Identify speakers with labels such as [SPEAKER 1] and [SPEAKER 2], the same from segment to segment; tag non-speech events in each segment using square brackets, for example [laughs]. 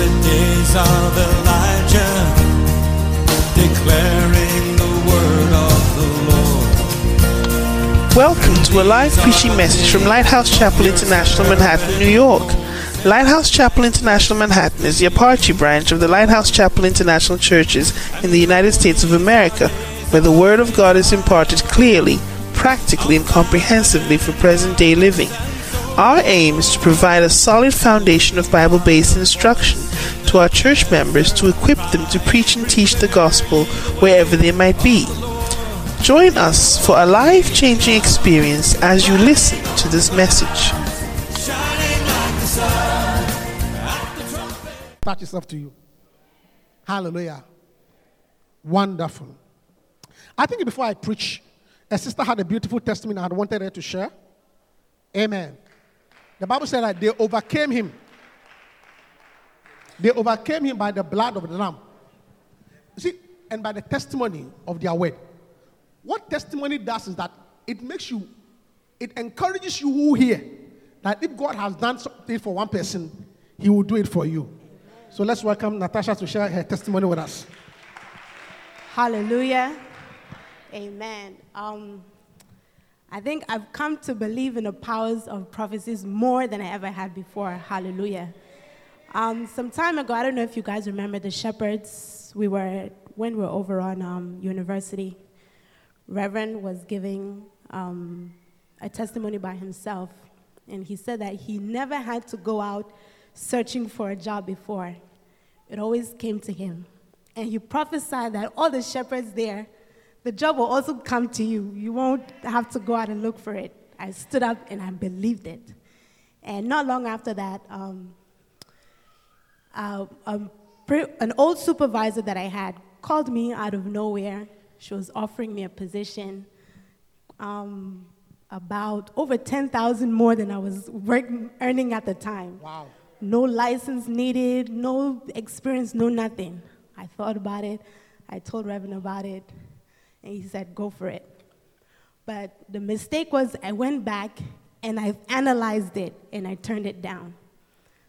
[SPEAKER 1] the days of Elijah, declaring the word of the Lord.
[SPEAKER 2] Welcome to a live preaching message from Lighthouse Chapel International, Manhattan, New York. Lighthouse Chapel International Manhattan is the Apache branch of the Lighthouse Chapel International Churches in the United States of America, where the Word of God is imparted clearly, practically, and comprehensively for present day living. Our aim is to provide a solid foundation of Bible based instruction to our church members to equip them to preach and teach the gospel wherever they might be. Join us for a life changing experience as you listen to this message.
[SPEAKER 3] Touch yourself to you. Hallelujah. Wonderful. I think before I preach, a sister had a beautiful testimony I had wanted her to share. Amen. The Bible said that they overcame him. They overcame him by the blood of the Lamb. See, and by the testimony of their word. What testimony does is that it makes you, it encourages you who hear that if God has done something for one person, he will do it for you. So let's welcome Natasha to share her testimony with us.
[SPEAKER 4] Hallelujah. Amen. Um, I think I've come to believe in the powers of prophecies more than I ever had before. Hallelujah. Um, some time ago, I don't know if you guys remember the shepherds. We were when we were over on um, university. Reverend was giving um, a testimony by himself, and he said that he never had to go out searching for a job before. It always came to him. And he prophesied that all the shepherds there, the job will also come to you. You won't have to go out and look for it. I stood up and I believed it. And not long after that, um, uh, um, an old supervisor that I had called me out of nowhere. She was offering me a position um, about over 10,000 more than I was working, earning at the time.
[SPEAKER 3] Wow.
[SPEAKER 4] No license needed, no experience, no nothing. I thought about it. I told Reverend about it, and he said, go for it. But the mistake was I went back and I analyzed it and I turned it down.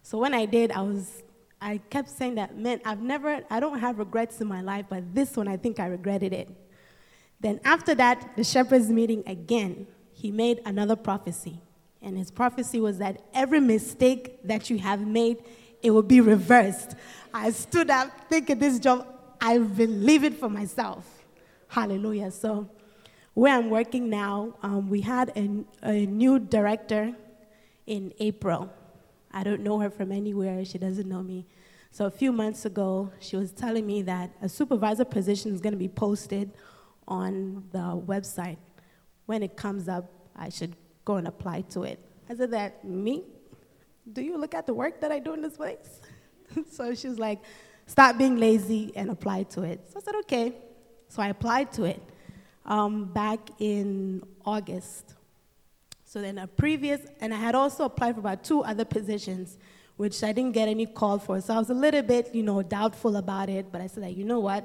[SPEAKER 4] So when I did, I was I kept saying that, man, I've never, I don't have regrets in my life, but this one, I think I regretted it. Then after that, the shepherds meeting again, he made another prophecy. And his prophecy was that every mistake that you have made, it will be reversed. I stood up thinking this job, I believe it for myself. Hallelujah. So, where I'm working now, um, we had a, a new director in April. I don't know her from anywhere. She doesn't know me. So a few months ago, she was telling me that a supervisor position is going to be posted on the website. When it comes up, I should go and apply to it. I said, That me? Do you look at the work that I do in this place? [laughs] so she was like, Stop being lazy and apply to it. So I said, Okay. So I applied to it um, back in August. So then a previous, and I had also applied for about two other positions, which I didn't get any call for. So I was a little bit, you know, doubtful about it. But I said, like, you know what?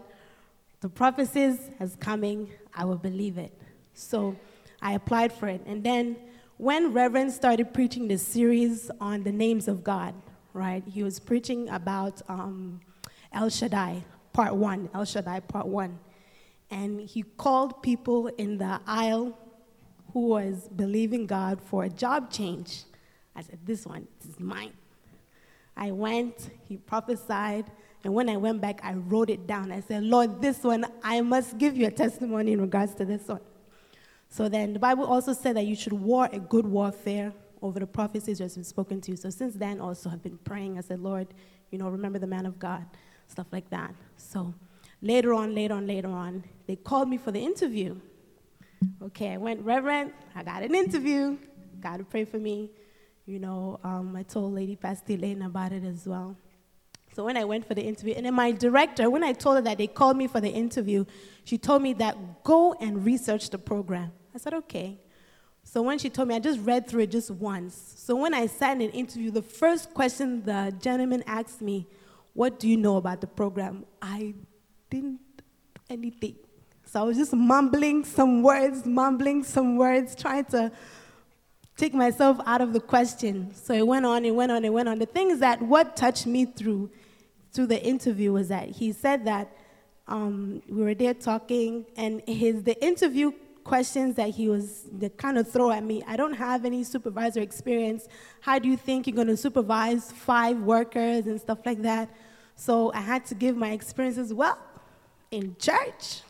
[SPEAKER 4] The prophecies is coming. I will believe it. So I applied for it. And then when Reverend started preaching the series on the names of God, right? He was preaching about um, El Shaddai, part one, El Shaddai, part one. And he called people in the aisle who was believing God for a job change. I said, This one this is mine. I went, he prophesied, and when I went back, I wrote it down. I said, Lord, this one, I must give you a testimony in regards to this one. So then the Bible also said that you should war a good warfare over the prophecies that have been spoken to you. So since then, also I've been praying. I said, Lord, you know, remember the man of God, stuff like that. So later on, later on, later on, they called me for the interview. Okay, I went, Reverend, I got an interview. God to pray for me. You know, um, I told Lady Pastor Elaine about it as well. So when I went for the interview, and then my director, when I told her that they called me for the interview, she told me that go and research the program. I said, okay. So when she told me, I just read through it just once. So when I sat in an interview, the first question the gentleman asked me, what do you know about the program? I didn't anything. So I was just mumbling some words, mumbling some words, trying to take myself out of the question. So it went on, it went on, it went on. The thing is that what touched me through through the interview was that he said that um, we were there talking, and his the interview questions that he was the kind of throw at me. I don't have any supervisor experience. How do you think you're going to supervise five workers and stuff like that? So I had to give my experience as well in church,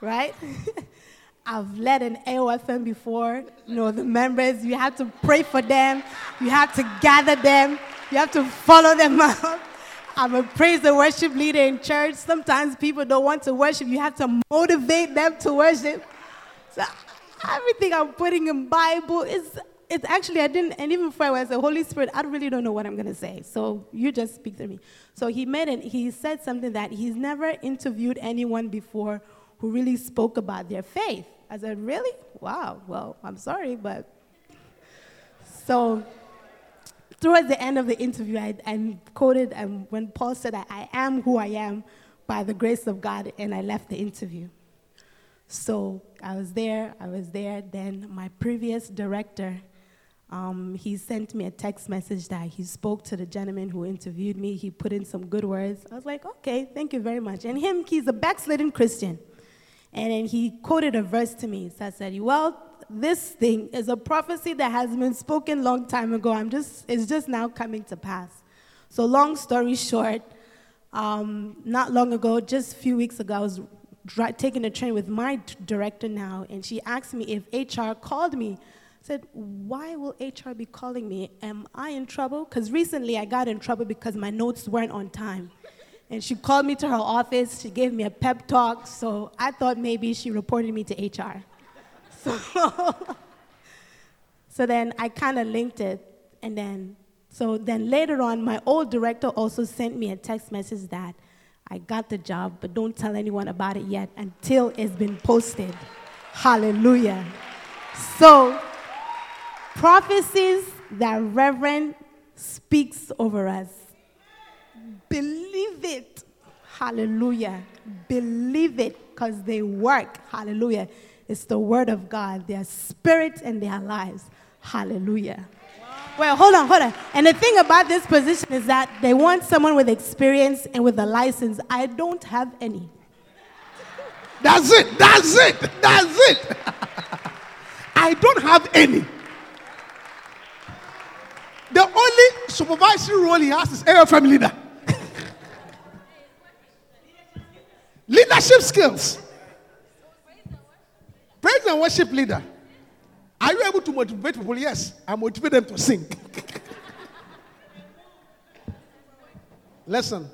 [SPEAKER 4] right? [laughs] I've led an AOFM before. You know, the members, you have to pray for them, you have to gather them, you have to follow them [laughs] up. I'm a praise and worship leader in church. Sometimes people don't want to worship. You have to motivate them to worship. So everything I'm putting in Bible is it's actually I didn't and even before I was the Holy Spirit, I really don't know what I'm gonna say. So you just speak to me. So he made it, he said something that he's never interviewed anyone before who really spoke about their faith. I said, Really? Wow, well, I'm sorry, but so towards the end of the interview, I, I quoted um, when Paul said, I am who I am by the grace of God, and I left the interview. So I was there, I was there. Then my previous director, um, he sent me a text message that he spoke to the gentleman who interviewed me. He put in some good words. I was like, okay, thank you very much. And him, he's a backslidden Christian. And then he quoted a verse to me. So I said, well, this thing is a prophecy that has been spoken long time ago. I'm just, it's just now coming to pass. So long story short, um, not long ago, just a few weeks ago, I was dri- taking a train with my d- director now, and she asked me if HR called me. Said, why will HR be calling me? Am I in trouble? Because recently I got in trouble because my notes weren't on time. And she called me to her office. She gave me a pep talk. So I thought maybe she reported me to HR. [laughs] So, [laughs] so then I kind of linked it. And then, so then later on, my old director also sent me a text message that I got the job, but don't tell anyone about it yet until it's been posted. Hallelujah. So, prophecies that Reverend speaks over us. Believe it. Hallelujah. Believe it because they work. Hallelujah. It's the word of God, their spirit and their lives. Hallelujah. Well, hold on, hold on. And the thing about this position is that they want someone with experience and with a license. I don't have any.
[SPEAKER 3] That's it. That's it. That's it. [laughs] I don't have any. The only supervisory role he has is AFM leader. Leadership skills. Praise and worship leader. Are you able to motivate people? Yes. I motivate them to sing. Listen.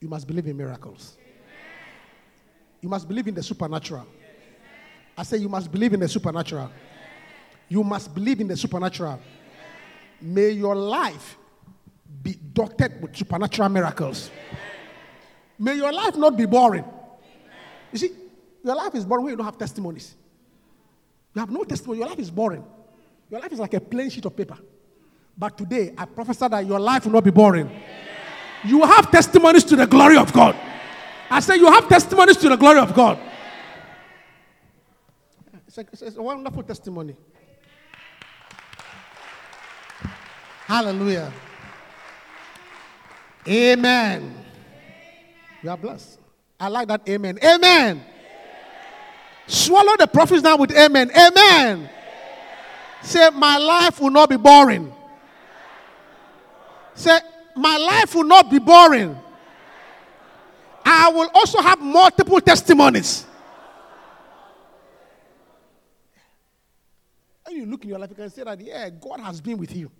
[SPEAKER 3] You must believe in miracles. You must believe in the supernatural. I say you must believe in the supernatural. You must believe in the supernatural. May your life be dotted with supernatural miracles. May your life not be boring. You see, your life is boring when you don't have testimonies. You have no testimony. Your life is boring. Your life is like a plain sheet of paper. But today, I prophesy that your life will not be boring. You have testimonies to the glory of God. I say you have testimonies to the glory of God. It's a, it's a wonderful testimony. Hallelujah. Amen. You are blessed. I like that. Amen. Amen. Swallow the prophets down with amen. Amen. Say, my life will not be boring. Say, my life will not be boring. I will also have multiple testimonies. When you look in your life, you can say that, yeah, God has been with you.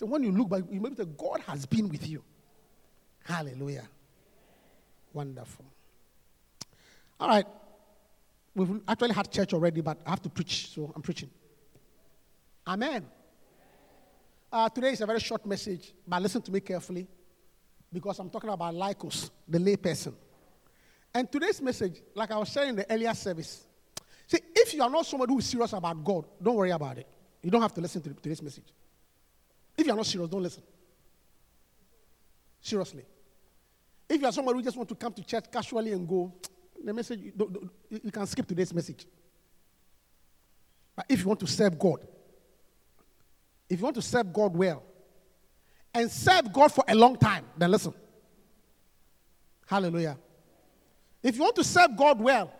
[SPEAKER 3] So when you look back, you may say, God has been with you. Hallelujah. Wonderful. All right. We've actually had church already, but I have to preach, so I'm preaching. Amen. Uh, today is a very short message, but listen to me carefully because I'm talking about Laikos, the layperson. And today's message, like I was sharing in the earlier service, see, if you are not somebody who is serious about God, don't worry about it. You don't have to listen to today's message. If you are not serious, don't listen. Seriously. If you are somebody who just want to come to church casually and go, the message, you, can skip today's message. But if you want to serve God, if you want to serve God well, and serve God for a long time, then listen. Hallelujah. If you want to serve God well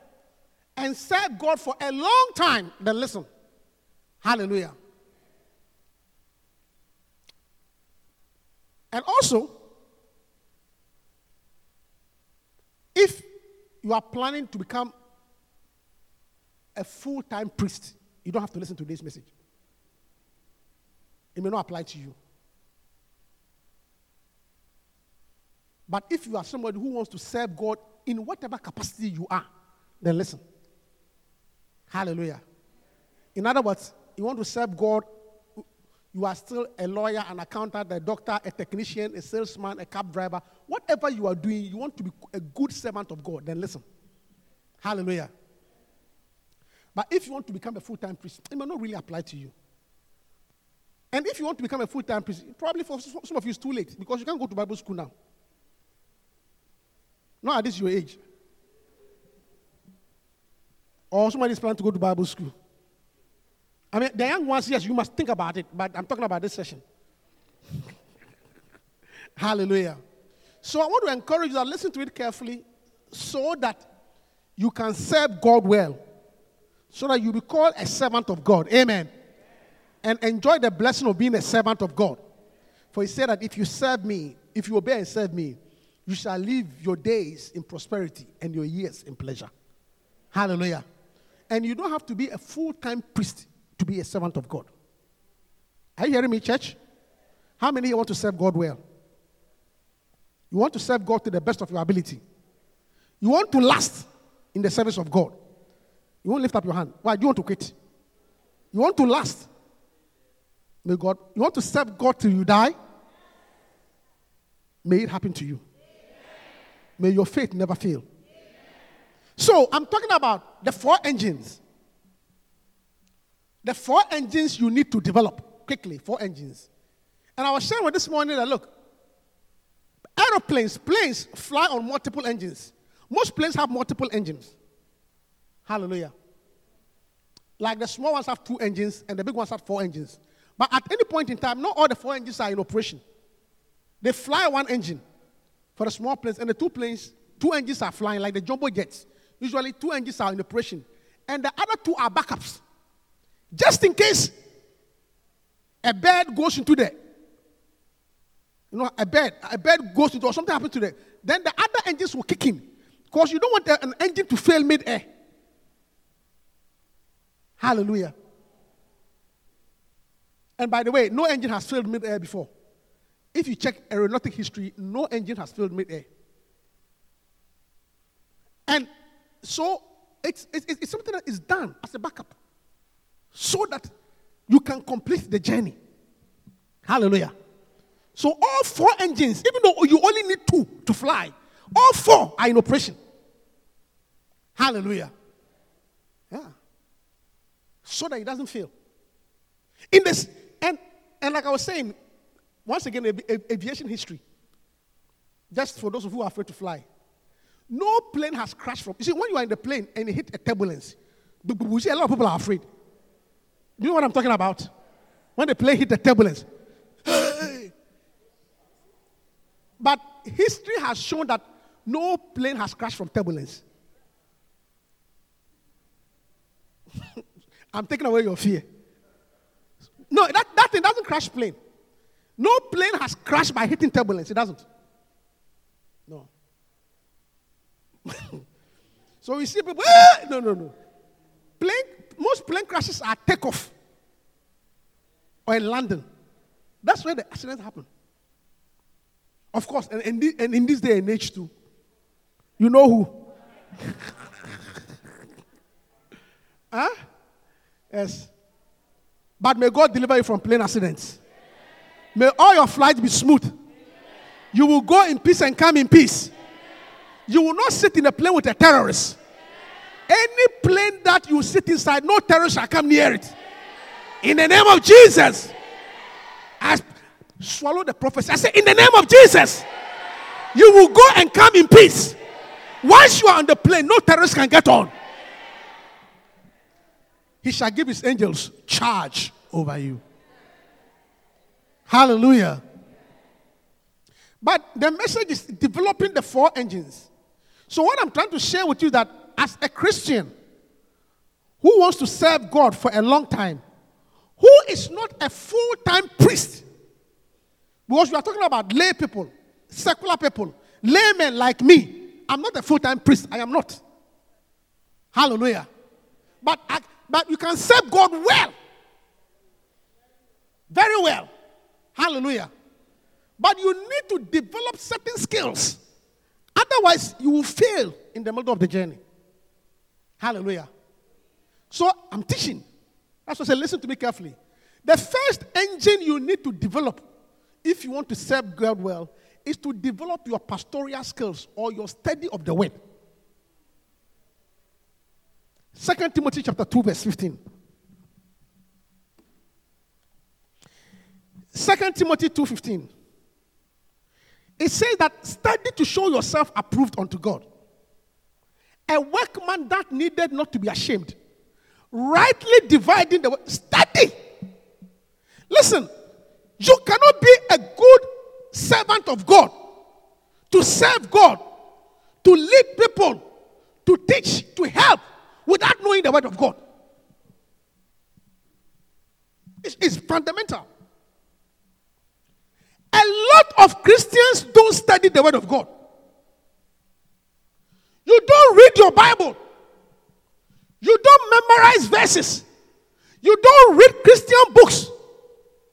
[SPEAKER 3] and serve God for a long time, then listen. Hallelujah. And also, if you are planning to become a full time priest, you don't have to listen to this message. It may not apply to you. But if you are somebody who wants to serve God in whatever capacity you are, then listen. Hallelujah. In other words, you want to serve God, you are still a lawyer, an accountant, a doctor, a technician, a salesman, a cab driver. Whatever you are doing, you want to be a good servant of God, then listen. Hallelujah. But if you want to become a full time priest, it may not really apply to you. And if you want to become a full time priest, probably for some of you it's too late because you can't go to Bible school now. Not at this your age. Or somebody is planning to go to Bible school. I mean, the young ones, yes, you must think about it, but I'm talking about this session. [laughs] Hallelujah. So I want to encourage you to listen to it carefully so that you can serve God well. So that you be called a servant of God. Amen. And enjoy the blessing of being a servant of God. For he said that if you serve me, if you obey and serve me, you shall live your days in prosperity and your years in pleasure. Hallelujah. And you don't have to be a full time priest to be a servant of God. Are you hearing me, church? How many want to serve God well? You want to serve God to the best of your ability. You want to last in the service of God. You won't lift up your hand. Why? Do you want to quit? You want to last. May God, you want to serve God till you die? May it happen to you. May your faith never fail. So, I'm talking about the four engines. The four engines you need to develop quickly, four engines. And I was sharing with this morning that look, aeroplanes, planes fly on multiple engines. Most planes have multiple engines. Hallelujah. Like the small ones have two engines and the big ones have four engines. But at any point in time, not all the four engines are in operation. They fly one engine for the small planes, and the two planes, two engines are flying like the jumbo jets. Usually, two engines are in operation, and the other two are backups. Just in case a bird goes into the, you know, a bird, a bird goes into, or something happens to the, then the other engines will kick in. Because you don't want an engine to fail mid-air. Hallelujah. And by the way, no engine has failed mid-air before. If you check aeronautic history, no engine has failed mid-air. And so it's, it's, it's something that is done as a backup so that you can complete the journey. Hallelujah. So all four engines, even though you only need two to fly, all four are in operation. Hallelujah. Yeah. So that it doesn't fail. In this, and, and like I was saying, once again, aviation history. Just for those of you who are afraid to fly. No plane has crashed from. You see, when you are in the plane and you hit a turbulence, you see a lot of people are afraid. You know what I'm talking about? When the plane hit the turbulence. but history has shown that no plane has crashed from turbulence. [laughs] I'm taking away your fear. No, that, that thing doesn't crash plane. No plane has crashed by hitting turbulence. It doesn't. No. [laughs] so we see people, ah! no, no, no. Plane, most plane crashes are takeoff or in London. That's where the accidents happen. Of course, and, and, and in this day and age too. You know who? [laughs] huh? Yes. But may God deliver you from plane accidents. May all your flights be smooth. You will go in peace and come in peace. You will not sit in a plane with a terrorist. Any plane that you sit inside, no terrorist shall come near it. In the name of Jesus. I swallow the prophecy. I say, in the name of Jesus, you will go and come in peace. Once you are on the plane, no terrorist can get on. He shall give his angels charge over you. Hallelujah. But the message is developing the four engines. So, what I'm trying to share with you that as a Christian who wants to serve God for a long time, who is not a full time priest, because we are talking about lay people, secular people, laymen like me. I'm not a full time priest. I am not. Hallelujah. But, I, but you can serve God well. Very well. Hallelujah. But you need to develop certain skills. Otherwise, you will fail in the middle of the journey. Hallelujah. So I'm teaching. That's why I say, listen to me carefully. The first engine you need to develop if you want to serve God well is to develop your pastoral skills or your study of the word. Second Timothy chapter 2, verse 15. Second Timothy 2:15. It says that study to show yourself approved unto God. A workman that needed not to be ashamed. Rightly dividing the word. Study. Listen, you cannot be a good servant of God, to serve God, to lead people, to teach, to help, without knowing the word of God. It's, it's fundamental. A lot of Christians don't study the word of God. You don't read your Bible. You don't memorize verses. You don't read Christian books.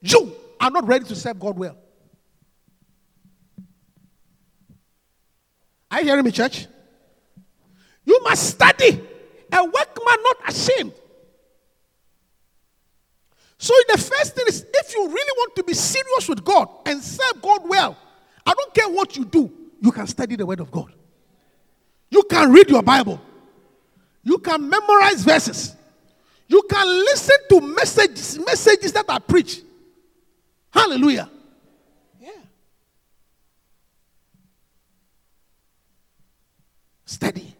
[SPEAKER 3] You are not ready to serve God well. Are you hearing me, church? You must study. A workman not ashamed. So the first thing is if you really want to be serious with God and serve God well, I don't care what you do, you can study the word of God. You can read your Bible. You can memorize verses. You can listen to messages, messages that are preached. Hallelujah. Yeah. Study.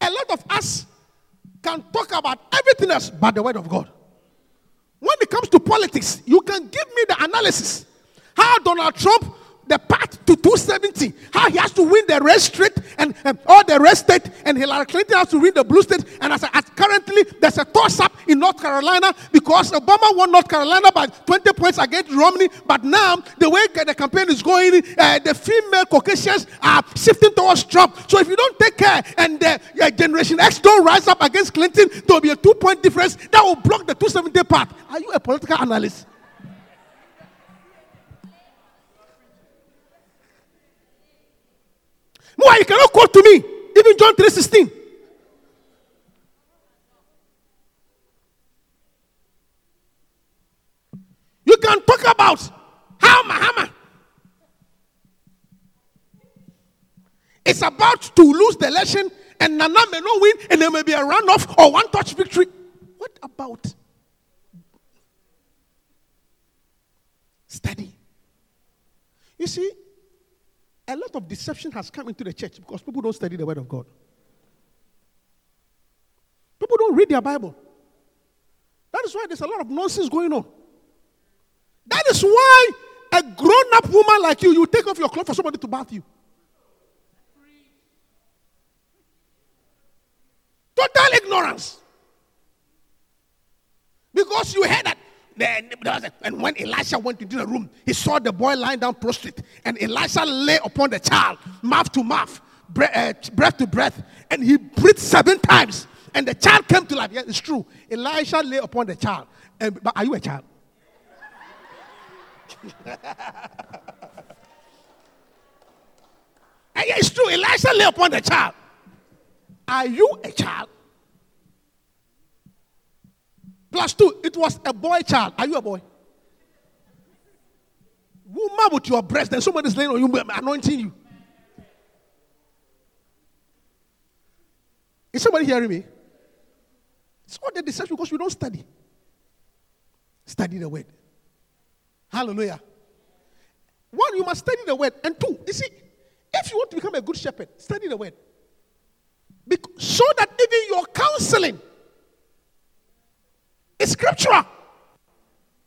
[SPEAKER 3] A lot of us can talk about everything else but the word of God. When it comes to politics, you can give me the analysis. How Donald Trump the path to 270. How he has to win the red state and um, all the red state, and Hillary Clinton has to win the blue state. And as, as currently, there's a toss up in North Carolina because Obama won North Carolina by 20 points against Romney. But now, the way the campaign is going, uh, the female Caucasians are shifting towards Trump. So if you don't take care and uh, Generation X don't rise up against Clinton, there will be a two point difference that will block the 270 path. Are you a political analyst? Why you cannot quote to me even John 3:16. You can talk about how Mahama is about to lose the election and Nana may not win and there may be a runoff or one touch victory. What about study? You see, a lot of deception has come into the church because people don't study the Word of God. People don't read their Bible. That is why there's a lot of nonsense going on. That is why a grown up woman like you, you take off your clothes for somebody to bath you. Total ignorance. Because you heard that and when Elisha went into the room, he saw the boy lying down prostrate, and Elisha lay upon the child, mouth to mouth, breath, uh, breath to breath, and he breathed seven times, and the child came to life. Yes, it's true. Elisha lay upon the child. And, but are you a child? [laughs] it's true. Elisha lay upon the child. Are you a child? Plus two, it was a boy child. Are you a boy? Woman with your breast, then somebody's laying on you, anointing you. Is somebody hearing me? It's all the deception because we don't study. Study the word. Hallelujah. One, you must study the word. And two, you see, if you want to become a good shepherd, study the word. Because, so that even your counseling it's scriptural.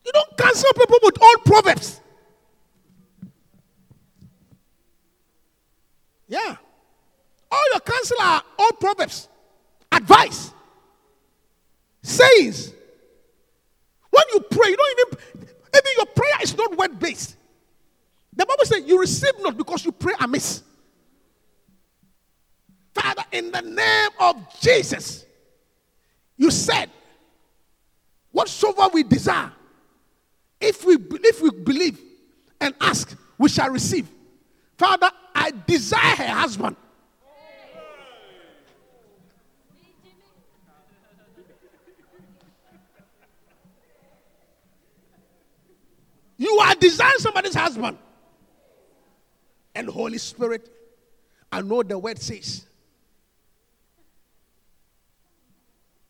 [SPEAKER 3] You don't cancel people with old proverbs. Yeah. All your counsel are old proverbs, advice, sayings. When you pray, you don't even, even your prayer is not word based. The Bible says you receive not because you pray amiss. Father, in the name of Jesus, you said, whatsoever we desire, if we, if we believe and ask, we shall receive. Father, I desire her husband. You are desiring somebody's husband. And Holy Spirit, I know the word says,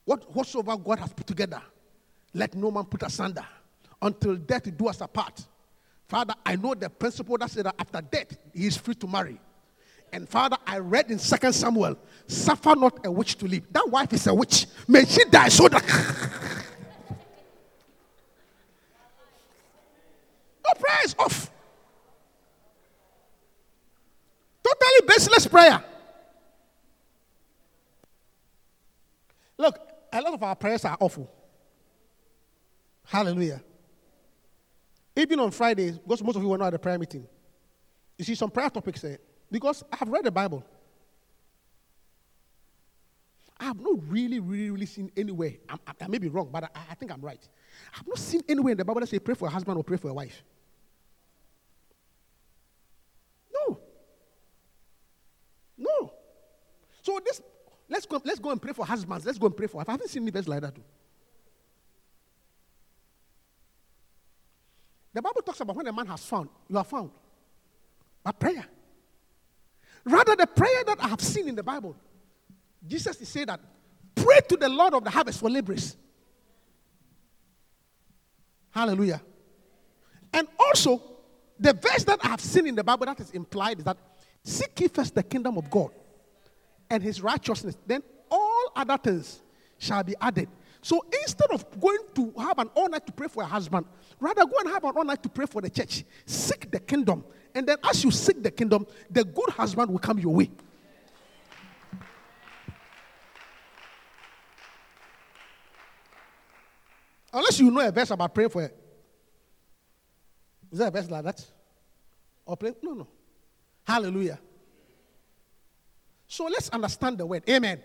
[SPEAKER 3] what, whatsoever God has put together, let no man put asunder until death do us apart. Father, I know the principle that says that after death, he is free to marry. And Father, I read in Second Samuel, suffer not a witch to live. That wife is a witch. May she die so that. [laughs] Your prayer is off. Totally baseless prayer. Look, a lot of our prayers are awful. Hallelujah. Even on Fridays, because most of you were not at the prayer meeting, you see some prayer topics there. Because I have read the Bible. I have not really, really, really seen anywhere. I'm, I, I may be wrong, but I, I think I'm right. I have not seen anywhere in the Bible that say pray for a husband or pray for a wife. No. No. So this, let's go, let's go and pray for husbands. Let's go and pray for. I haven't seen any verse like that. Too. The Bible talks about when a man has found, you are found. By prayer. Rather, the prayer that I have seen in the Bible, Jesus is saying that pray to the Lord of the harvest for laborers. Hallelujah. And also, the verse that I have seen in the Bible that is implied is that seek ye first the kingdom of God and his righteousness, then all other things shall be added. So instead of going to have an all night to pray for a husband, rather go and have an all night to pray for the church. Seek the kingdom. And then as you seek the kingdom, the good husband will come your way. Unless you know a verse about praying for it. Is there a verse like that? Or pray? No, no. Hallelujah. So let's understand the word. Amen.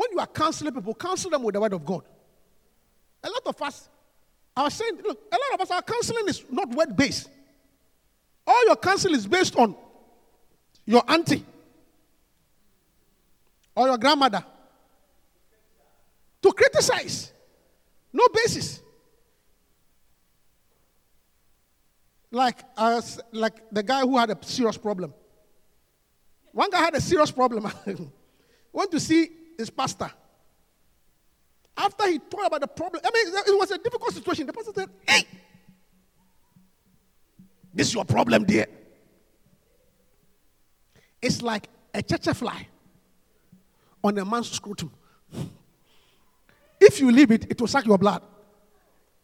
[SPEAKER 3] When you are counseling people, counsel them with the word of God. A lot of us are saying, look, a lot of us, our counseling is not word based. All your counsel is based on your auntie or your grandmother to criticize. No basis. Like, uh, like the guy who had a serious problem. One guy had a serious problem. [laughs] Went to see his pastor. After he told about the problem, I mean, it was a difficult situation. The pastor said, Hey, this is your problem, dear. It's like a tsetse fly on a man's scrotum. If you leave it, it will suck your blood.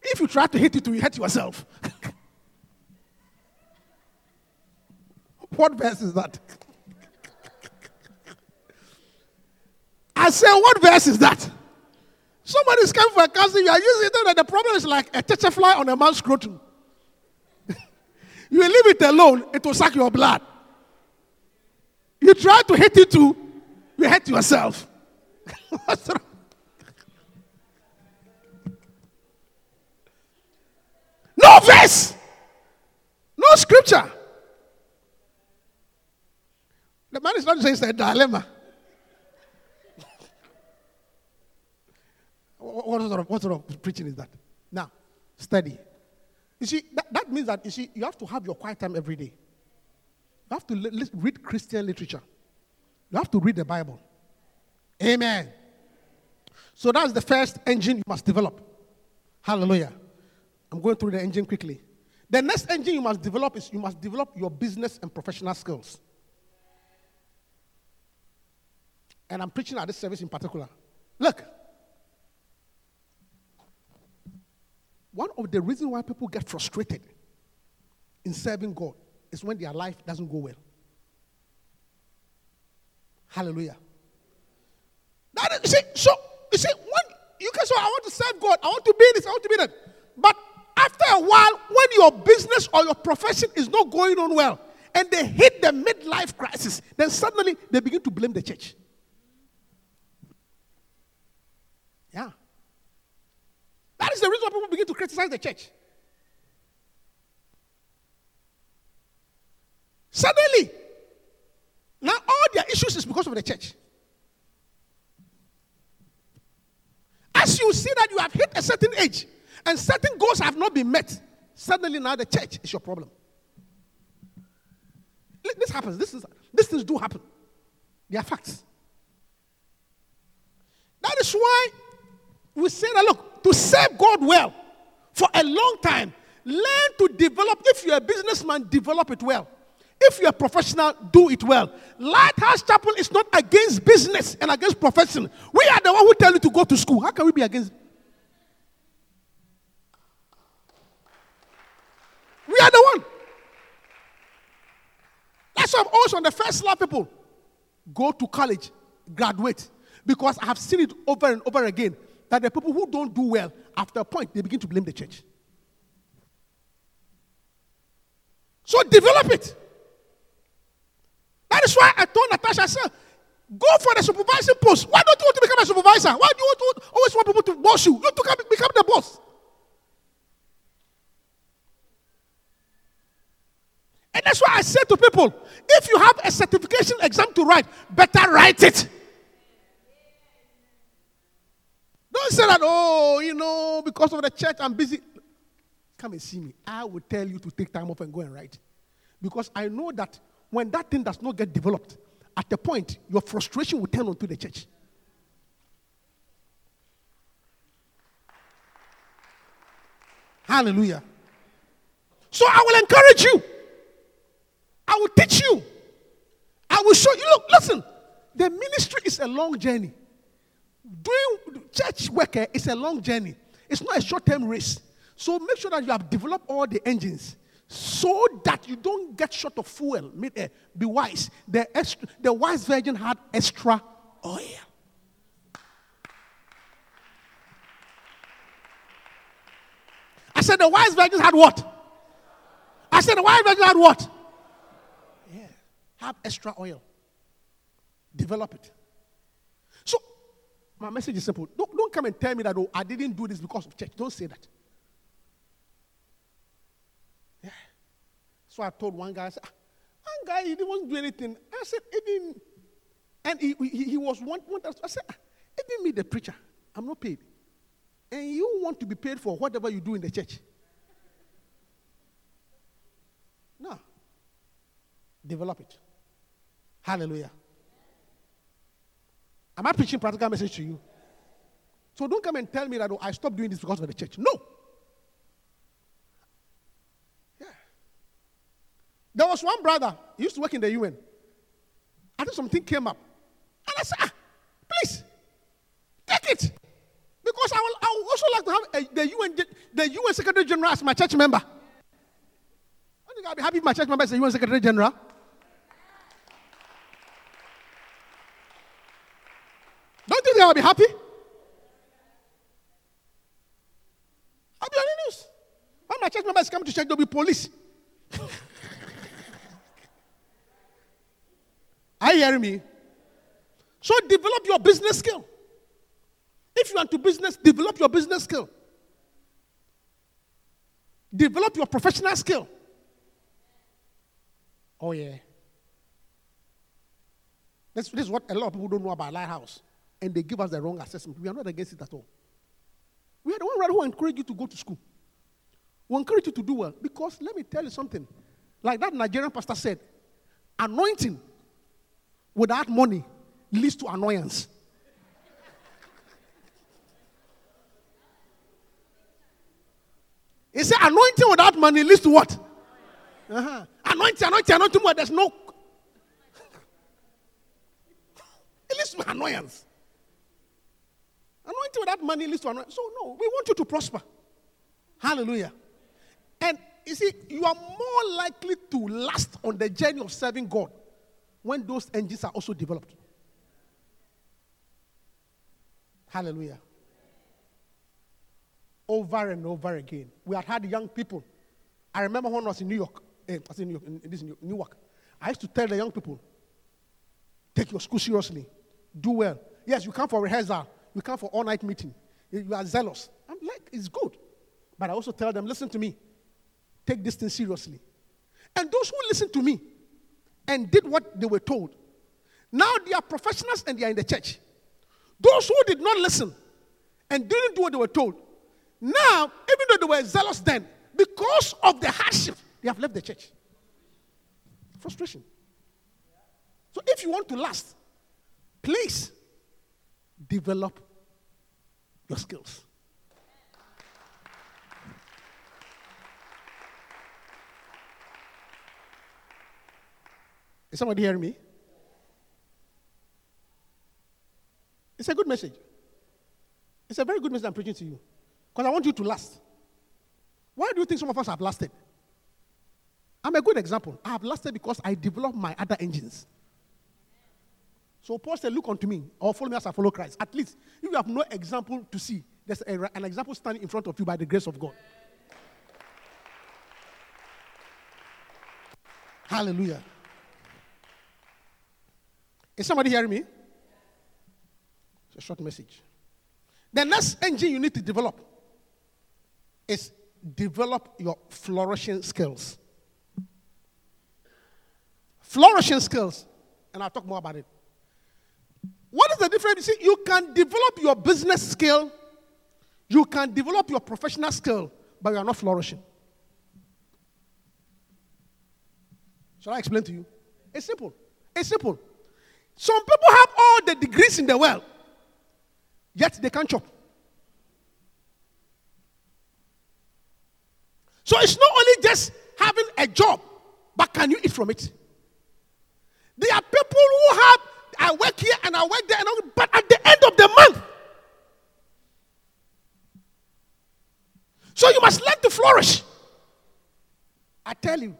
[SPEAKER 3] If you try to hit it, you hurt yourself. [laughs] what verse is that? I say, what verse is that? Somebody's coming for a cousin. You are using it that the problem is like a tsetse fly on a man's scrotum. [laughs] you leave it alone, it will suck your blood. You try to hit it too, you hurt yourself. [laughs] no verse, no scripture. The man is not saying it's a dilemma. What sort, of, what sort of preaching is that? Now, study. You see, that, that means that you see, you have to have your quiet time every day. You have to li- li- read Christian literature. You have to read the Bible. Amen. So that's the first engine you must develop. Hallelujah. I'm going through the engine quickly. The next engine you must develop is you must develop your business and professional skills. And I'm preaching at this service in particular. Look, one of the reasons why people get frustrated in serving God is when their life doesn't go well. Hallelujah. That is, you see, so you see, when you can say, I want to serve God, I want to be this, I want to be that. But after a while, when your business or your profession is not going on well, and they hit the midlife crisis, then suddenly they begin to blame the church. Yeah. That is the reason why people begin to criticize the church. Suddenly, now all their issues is because of the church. As you see that you have hit a certain age and certain goals have not been met, suddenly now the church is your problem. This happens. This is these things do happen. They are facts. That is why we say that look, to serve God well for a long time, learn to develop. If you're a businessman, develop it well. If you're a professional, do it well. Lighthouse Chapel is not against business and against profession. We are the one who tell you to go to school. How can we be against? We are the one. That's why I'm always on the first slide, people. Go to college, graduate. Because I have seen it over and over again that the people who don't do well, after a point, they begin to blame the church. So develop it. That is why I told Natasha, said, go for the supervising post. Why don't you want to become a supervisor? Why do you want to, always want people to boss you? You to come, become the boss. And that's why I say to people, if you have a certification exam to write, better write it. Say that, oh, you know, because of the church, I'm busy. Come and see me. I will tell you to take time off and go and write. Because I know that when that thing does not get developed, at the point, your frustration will turn onto the church. Hallelujah. So I will encourage you. I will teach you. I will show you. Look, listen. The ministry is a long journey. Doing church work eh, is a long journey. It's not a short term race. So make sure that you have developed all the engines so that you don't get short of fuel. Eh, be wise. The, extra, the wise virgin had extra oil. I said the wise virgin had what? I said the wise virgin had what? Yeah. Have extra oil. Develop it. My message is simple. Don't, don't come and tell me that, oh, I didn't do this because of church. Don't say that. Yeah. So I told one guy, I said, ah, one guy, he didn't do anything. I said, even, and he, he, he was one, one, I said, ah, even me, the preacher, I'm not paid. And you want to be paid for whatever you do in the church. No. Develop it. Hallelujah. Am I preaching practical message to you? So don't come and tell me that oh, I stopped doing this because of the church. No. Yeah. There was one brother, he used to work in the UN. I think something came up. And I said, ah, please, take it. Because I, will, I would also like to have a, the, UN, the UN Secretary General as my church member. I think I'll be happy if my church member is the UN Secretary General. Don't you think I'll be happy? I'll be on the news. When my church members come to church, there'll be police. [laughs] Are you hearing me? So develop your business skill. If you want to business, develop your business skill. Develop your professional skill. Oh, yeah. This, this is what a lot of people don't know about Lighthouse. And they give us the wrong assessment. We are not against it at all. We are the one who encourage you to go to school. We encourage you to do well. Because let me tell you something. Like that Nigerian pastor said, anointing without money leads to annoyance. He said, anointing without money leads to what? Uh-huh. Anointing, anointing, anointing, but there's no. [laughs] it leads to annoyance. Anointing without money leads to annoyance. So, no, we want you to prosper. Hallelujah. And you see, you are more likely to last on the journey of serving God when those engines are also developed. Hallelujah. Over and over again. We had had young people. I remember when I was in New York. Eh, I was in New York, in, in this New, Newark. I used to tell the young people, take your school seriously. Do well. Yes, you come for rehearsal. You come for all-night meeting. You you are zealous. I'm like, it's good. But I also tell them, listen to me. Take this thing seriously. And those who listened to me and did what they were told, now they are professionals and they are in the church. Those who did not listen and didn't do what they were told, now, even though they were zealous then, because of the hardship, they have left the church. Frustration. So if you want to last, please develop your skills. Is somebody hearing me? It's a good message. It's a very good message I'm preaching to you. Because I want you to last. Why do you think some of us have lasted? I'm a good example. I have lasted because I developed my other engines. So Paul said, Look unto me, or follow me as I follow Christ. At least, if you have no example to see, there's a, an example standing in front of you by the grace of God. Hallelujah. Is somebody hearing me? It's a short message. The next engine you need to develop is develop your flourishing skills. Flourishing skills, and I'll talk more about it. What is the difference? You see, you can develop your business skill, you can develop your professional skill, but you are not flourishing. Shall I explain to you? It's simple. It's simple. Some people have all the degrees in the world, yet they can't chop. So it's not only just having a job, but can you eat from it? There are people who have, I work here and I work there, and but at the end of the month, so you must learn to flourish. I tell you.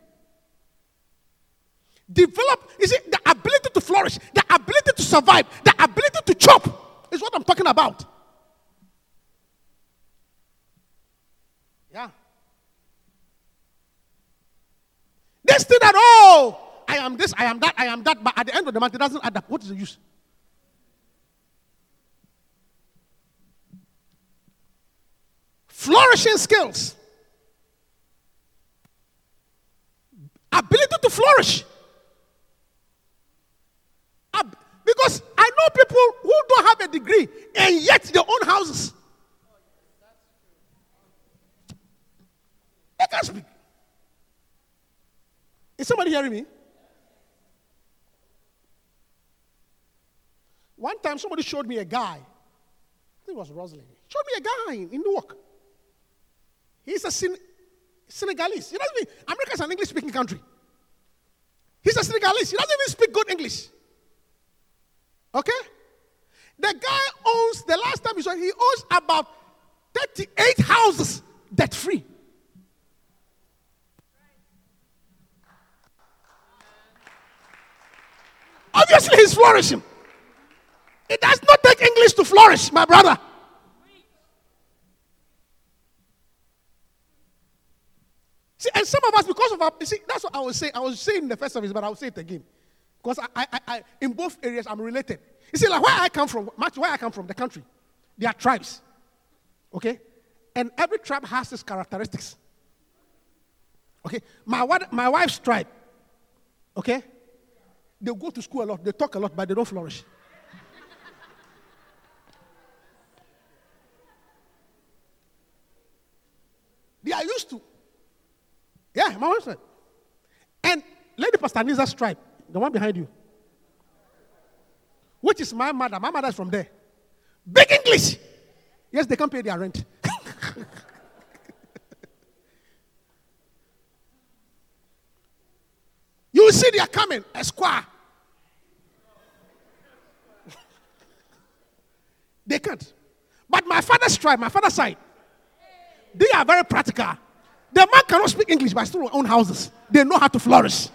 [SPEAKER 3] Develop, is it the ability to flourish, the ability to survive, the ability to chop is what I'm talking about. Yeah. This thing that, oh, I am this, I am that, I am that, but at the end of the month, it doesn't add up. What is the use? Flourishing skills, ability to flourish. Because I know people who don't have a degree and yet they own houses. They can speak. Is somebody hearing me? One time somebody showed me a guy. I think it was Rosalind. Showed me a guy in Newark. He's a Sen- Senegalese. He doesn't mean America is an English speaking country. He's a Senegalese. He doesn't even speak good English. Okay? The guy owns, the last time he saw, he owns about 38 houses debt free. Obviously, he's flourishing. It does not take English to flourish, my brother. See, and some of us, because of our, see, that's what I was saying. I was saying in the first service, but I will say it again. Because I, I, I, in both areas, I'm related. You see, like where I come from, much where I come from, the country, there are tribes. Okay? And every tribe has its characteristics. Okay? My, my wife's tribe, okay? They go to school a lot, they talk a lot, but they don't flourish. They are used to. Yeah, my wife's said. And Lady Pastor Niza's tribe, the one behind you, which is my mother. My mother is from there. Big English. Yes, they can't pay their rent. [laughs] you see they are coming, a square. [laughs] they can't. But my father's tribe, my father's side, they are very practical. The man cannot speak English, but still own houses. They know how to flourish.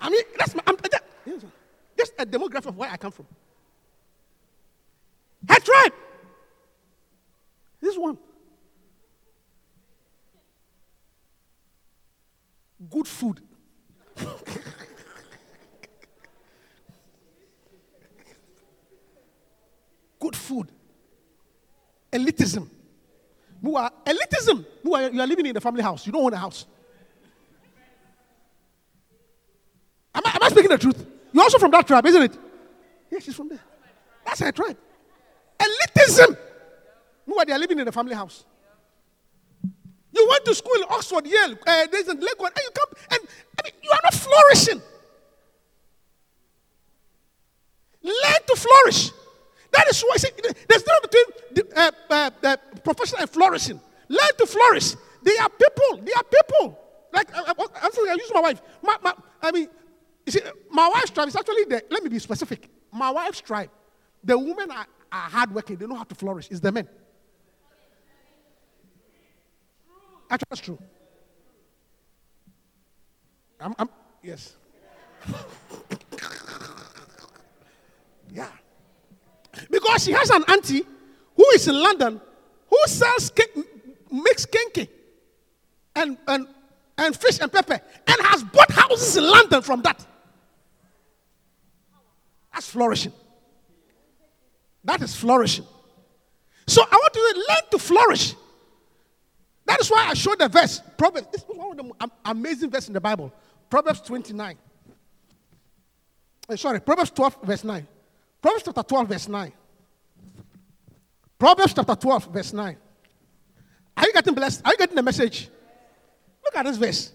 [SPEAKER 3] I mean, that's my, I'm, that, just a demographic of where I come from. Head tribe. This one. Good food. [laughs] Good food. Elitism. Who are elitism? Who are you are living in the family house? You don't own a house. Am I, am I speaking the truth? You're also from that tribe, isn't it? Yes, she's from there. That's her tribe. Elitism. Who are they are living in the family house? You went to school in Oxford, Yale, uh, there's in Lagos, and you come, and I mean, you are not flourishing. Learn to flourish. That is why, see, there's no between uh, uh, uh, professional and flourishing. Learn to flourish. They are people. They are people. Like, I, I, I'm saying, I use my wife. My, my, I mean, you see, my wife's tribe is actually the, let me be specific. My wife's tribe, the women are, are hardworking. They know how to flourish. It's the men. Actually, that's true. I'm, I'm yes. [laughs] yeah. Because she has an auntie who is in London who sells kin- makes kenkey and, and, and fish and pepper and has bought houses in London from that. That's flourishing. That is flourishing. So I want you to learn to flourish. That is why I showed the verse. Proverbs. This is one of the amazing verse in the Bible. Proverbs 29. Eh, sorry, Proverbs 12, verse 9. Proverbs chapter 12, verse 9. Proverbs chapter 12, verse 9. Are you getting blessed? Are you getting the message? Look at this verse.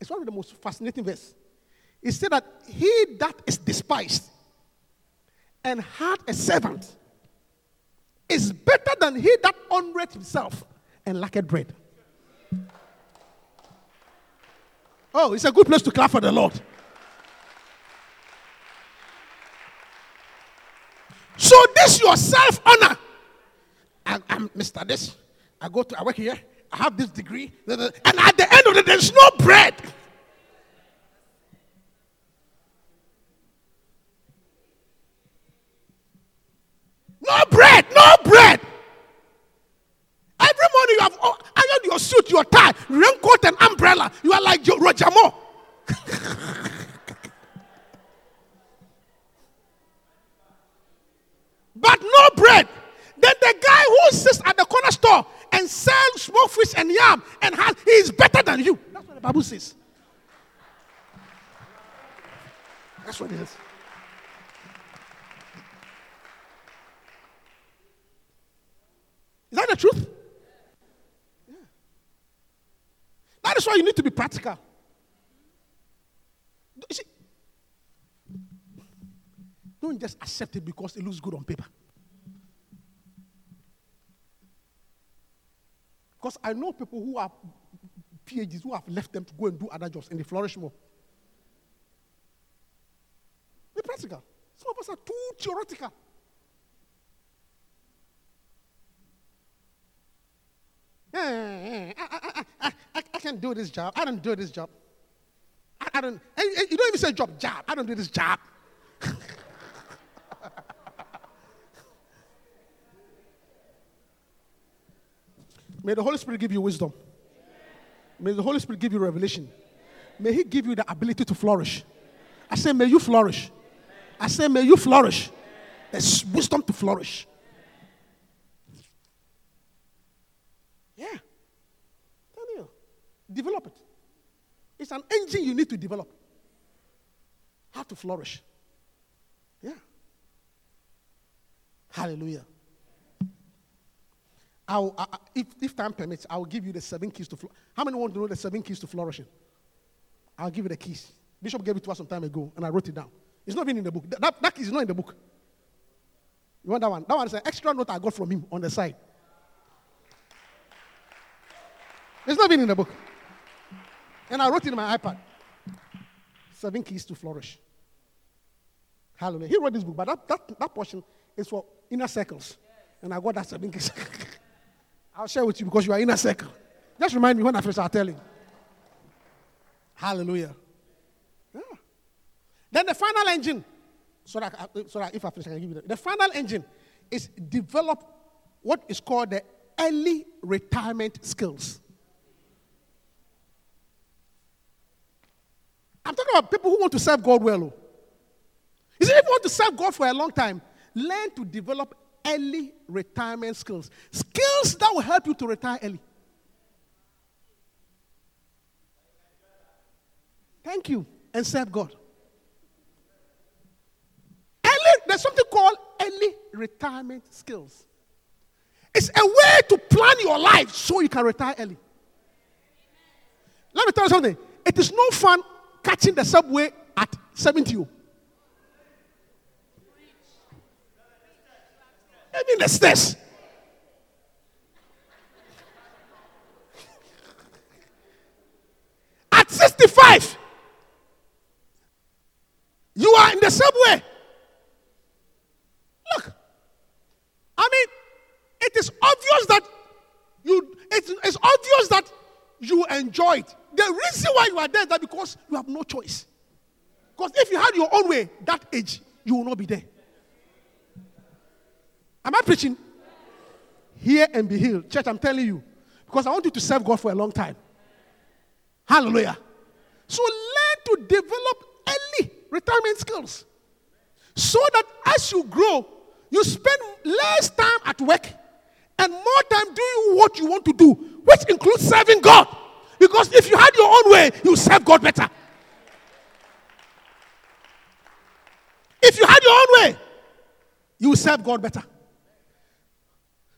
[SPEAKER 3] It's one of the most fascinating verses. It said that he that is despised and had a servant is better than he that honoreth himself and lacketh bread. Oh, it's a good place to clap for the Lord. So this your self honor. I'm Mr. This. I go to I work here. I have this degree, and at the end of day, there's no bread. No bread, no bread. Every morning you have oh, ironed your suit, your tie, raincoat, and umbrella. You are like Roger Moore. [laughs] but no bread. Then the guy who sits at the corner store and sells smoked fish and yam and has he is better than you. That's what the Bible says. That's what it is. Is that the truth? Yeah. That is why you need to be practical. You see, don't just accept it because it looks good on paper. Because I know people who are PhDs who have left them to go and do other jobs and they flourish more. Be practical. Some of us are too theoretical. I, I, I, I, can do this job. I don't do this job. I, don't. You don't even say job, job. I don't do this job. May the Holy Spirit give you wisdom. May the Holy Spirit give you revelation. May He give you the ability to flourish. I say, may you flourish. I say, may you flourish. There's wisdom to flourish. Yeah. You. Develop it. It's an engine you need to develop. How to flourish. Yeah. Hallelujah. I'll, I, if, if time permits, I'll give you the seven keys to flourish. How many want to know the seven keys to flourishing? I'll give you the keys. Bishop gave it to us some time ago, and I wrote it down. It's not even in the book. That, that, that is not in the book. You want that one? That one is an extra note I got from him on the side. It's not even in the book. And I wrote it in my iPad. Seven keys to flourish. Hallelujah. He wrote this book, but that, that, that portion is for inner circles. And I got that seven keys. [laughs] I'll share with you because you are in a circle. Just remind me when I finish, I'll tell you. Hallelujah. Yeah. Then the final engine, so that, I- so that if I finish, I can give you the, the final engine is develop what is called the early retirement skills. I'm talking about people who want to serve God well. oh. You see, if you want to serve God for a long time, learn to develop early retirement skills. Skills that will help you to retire early. Thank you. And serve God. Early, there's something called early retirement skills. It's a way to plan your life so you can retire early. Let me tell you something. It is no fun catching the subway at 70. Even the stairs. At 65, you are in the subway. Look, I mean, it is obvious that you, it's, it's obvious that you enjoy it. The reason why you are there is that because you have no choice. Because if you had your own way, that age, you will not be there. Am I preaching? Hear and be healed. Church, I'm telling you. Because I want you to serve God for a long time. Hallelujah. So learn to develop early retirement skills. So that as you grow, you spend less time at work and more time doing what you want to do, which includes serving God. Because if you had your own way, you serve God better. If you had your own way, you serve God better.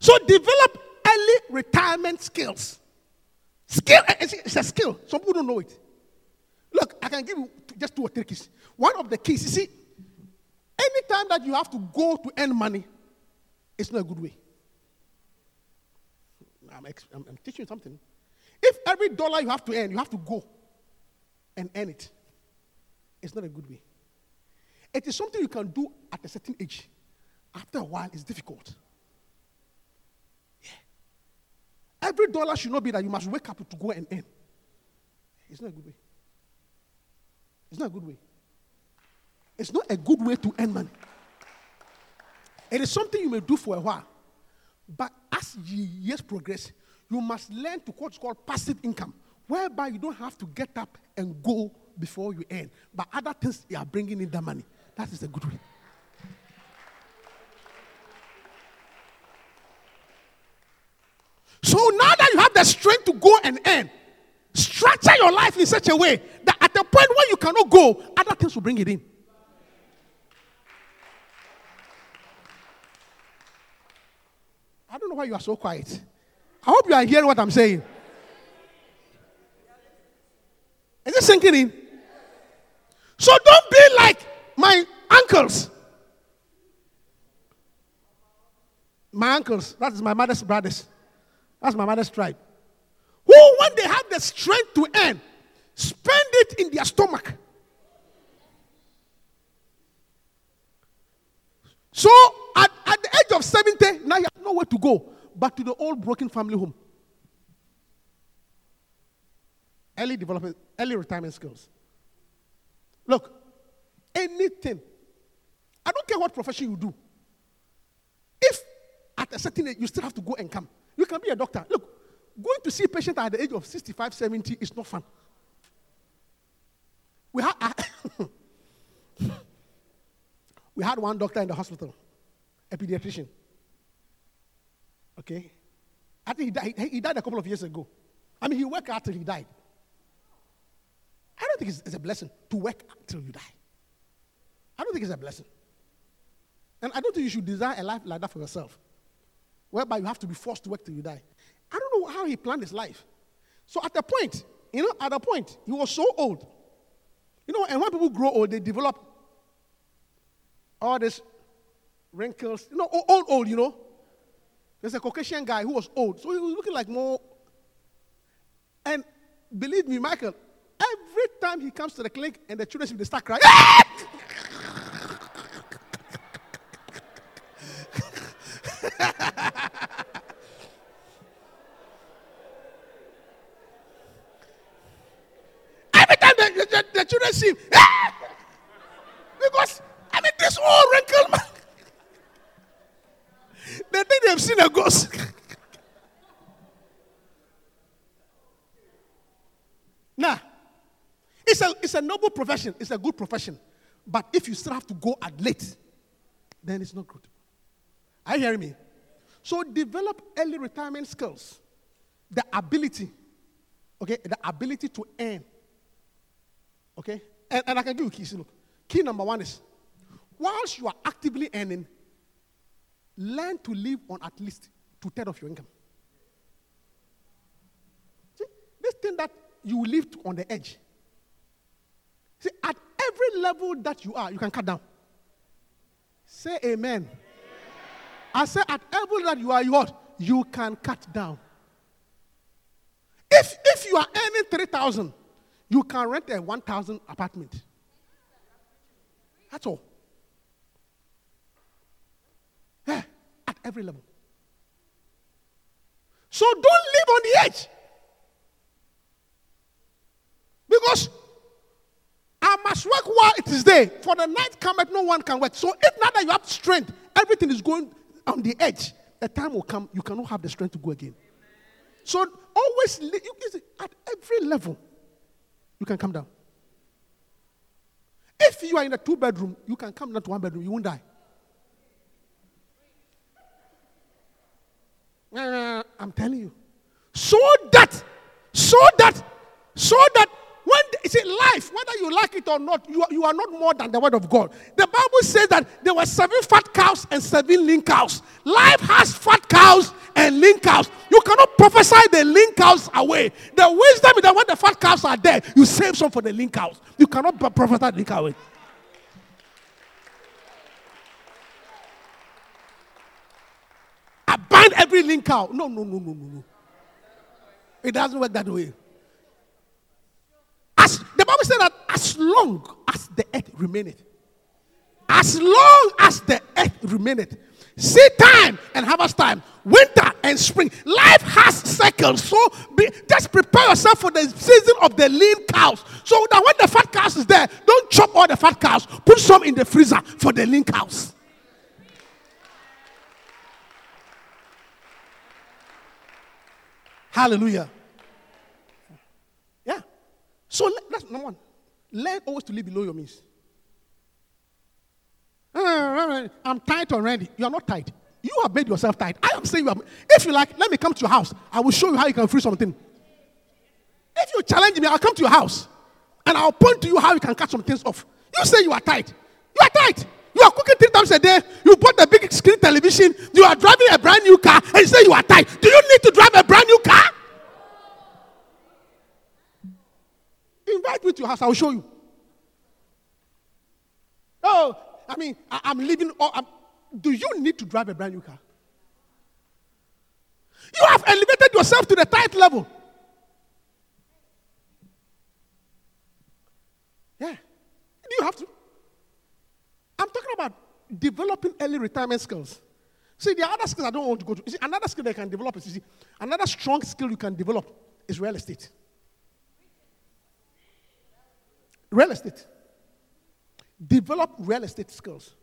[SPEAKER 3] So develop early retirement skills. Skill, eh, it's it's a skill. Some people don't know it. Look, I can give you just two or three keys. One of the keys, you see, anytime that you have to go to earn money, it's not a good way. I'm, I'm, I'm teaching you something. If every dollar you have to earn, you have to go and earn it, it's not a good way. It is something you can do at a certain age. After a while, it's difficult. Yeah. Every dollar should not be that you must wake up to go and earn. It's not a good way. It's not a good way. It's not a good way to earn money. It is something you may do for a while. But as years progress, you must learn to what's called passive income, whereby you don't have to get up and go before you earn. But other things you are bringing in the money. That is a good way. So now that you have the strength to go and earn, structure your life in such a way that at the point where you cannot go, other things will bring it in. I don't know why you are so quiet. I hope you are hearing what I'm saying. Is it sinking in? So don't be like my uncles. My uncles, that is my mother's brothers. That's my mother's tribe. Who, when they have the strength to earn, spend it in their stomach. So at, at the age of 70, now you have nowhere to go but to the old broken family home. Early development, early retirement skills. Look, anything, I don't care what profession you do. If at a certain age you still have to go and come, you can be a doctor. Look, going to see a patient at the age of 65, 70 is not fun. We had, ah, [coughs] we had one doctor in the hospital, a pediatrician. Okay? I think he died, he- he died a couple of years ago. I mean, he worked out till he died. I don't think it's, it's a blessing to work till you die. I don't think it's a blessing. And I don't think you should desire a life like that for yourself, whereby you have to be forced to work till you die. How he planned his life. So at a point, you know, at a point, he was so old. You know, and when people grow old, they develop all these wrinkles. You know, old, old, you know. There's a Caucasian guy who was old, so he was looking like more. And believe me, Michael, every time he comes to the clinic and the children they start crying. [laughs] Every time the, children see him, "Ah!" because I mean this old wrinkled man. They think they've seen a ghost. [laughs] now, it's a it's a noble profession, it's a good profession. But if you still have to go at late, then it's not good. Are you hearing me? So develop early retirement skills. The ability, okay, the ability to earn. Okay? And, and I can give you keys. Look, key number one is whilst you are actively earning, learn to live on at least two thirds of your income. See, this thing that you live on the edge. See, at every level that you are, you can cut down. Say amen. I say at every level that you are, you what? You can cut down. If if you are earning three thousand, you can rent a one thousand apartment. That's all. Yeah, at every level. So don't live on the edge. Because I must work while it is day. For the night cometh, no one can work. So if now that you have strength, everything is going on the edge. A time will come, you cannot have the strength to go again. So always, at every level, you can come down. If you are in a two bedroom, you can come down to one bedroom, you won't die. I'm telling you. So that, so that, so that you see life, whether you like it or not, you are, you are not more than the word of God. The Bible says that there were seven fat cows and seven lean cows. Life has fat cows and lean cows. You cannot prophesy the lean cows away. The wisdom is that when the fat cows are there, you save some for the lean cows. You cannot prophesy the lean cow away. I bind every lean cow. No, no, no, no, no, no. It doesn't work that way. Bible said that as long as the earth remaineth, as long as the earth remaineth, seed time and harvest time, winter and spring, life has cycles. So be, just prepare yourself for the season of the lean cows. So that when the fat cows is there, don't chop all the fat cows. Put some in the freezer for the lean cows. Hallelujah. So that's number one. Learn always to live below your means. Uh, I'm tight already. You are not tight. You have made yourself tight. I am saying you have. If you like, let me come to your house. I will show you how you can free something. If you challenge me, I'll come to your house and I'll point to you how you can cut some things off. You say you are tight. You are tight. You are cooking three times a day. You bought a big screen television. You are driving a brand new car and you say you are tight. Do you need to drive a brand new car? Invite me to your house. I will show you. Oh, I mean, I, am living. All, I'm, do you need to drive a brand new car? You have elevated yourself to the tight level. Yeah. Do you have to? I'm talking about developing early retirement skills. See, there are other skills I don't want to go to. You see, another skill they can develop is, see, another strong skill you can develop is real estate. Real estate. Develop real estate skills.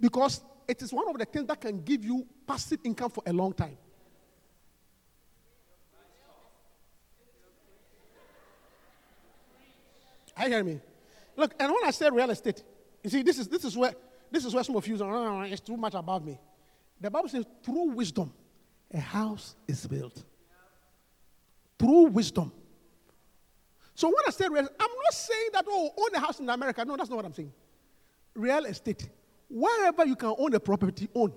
[SPEAKER 3] Because it is one of the things that can give you passive income for a long time. I hear me? Look, and when I say real estate, you see, this is this is where this is where some of you are, "Oh, ah, it's too much above me. The Bible says, through wisdom, a house is built. Through wisdom. So when I say real, I'm not saying that oh, own a house in America. No, that's not what I'm saying. Real estate, wherever you can own a property, own.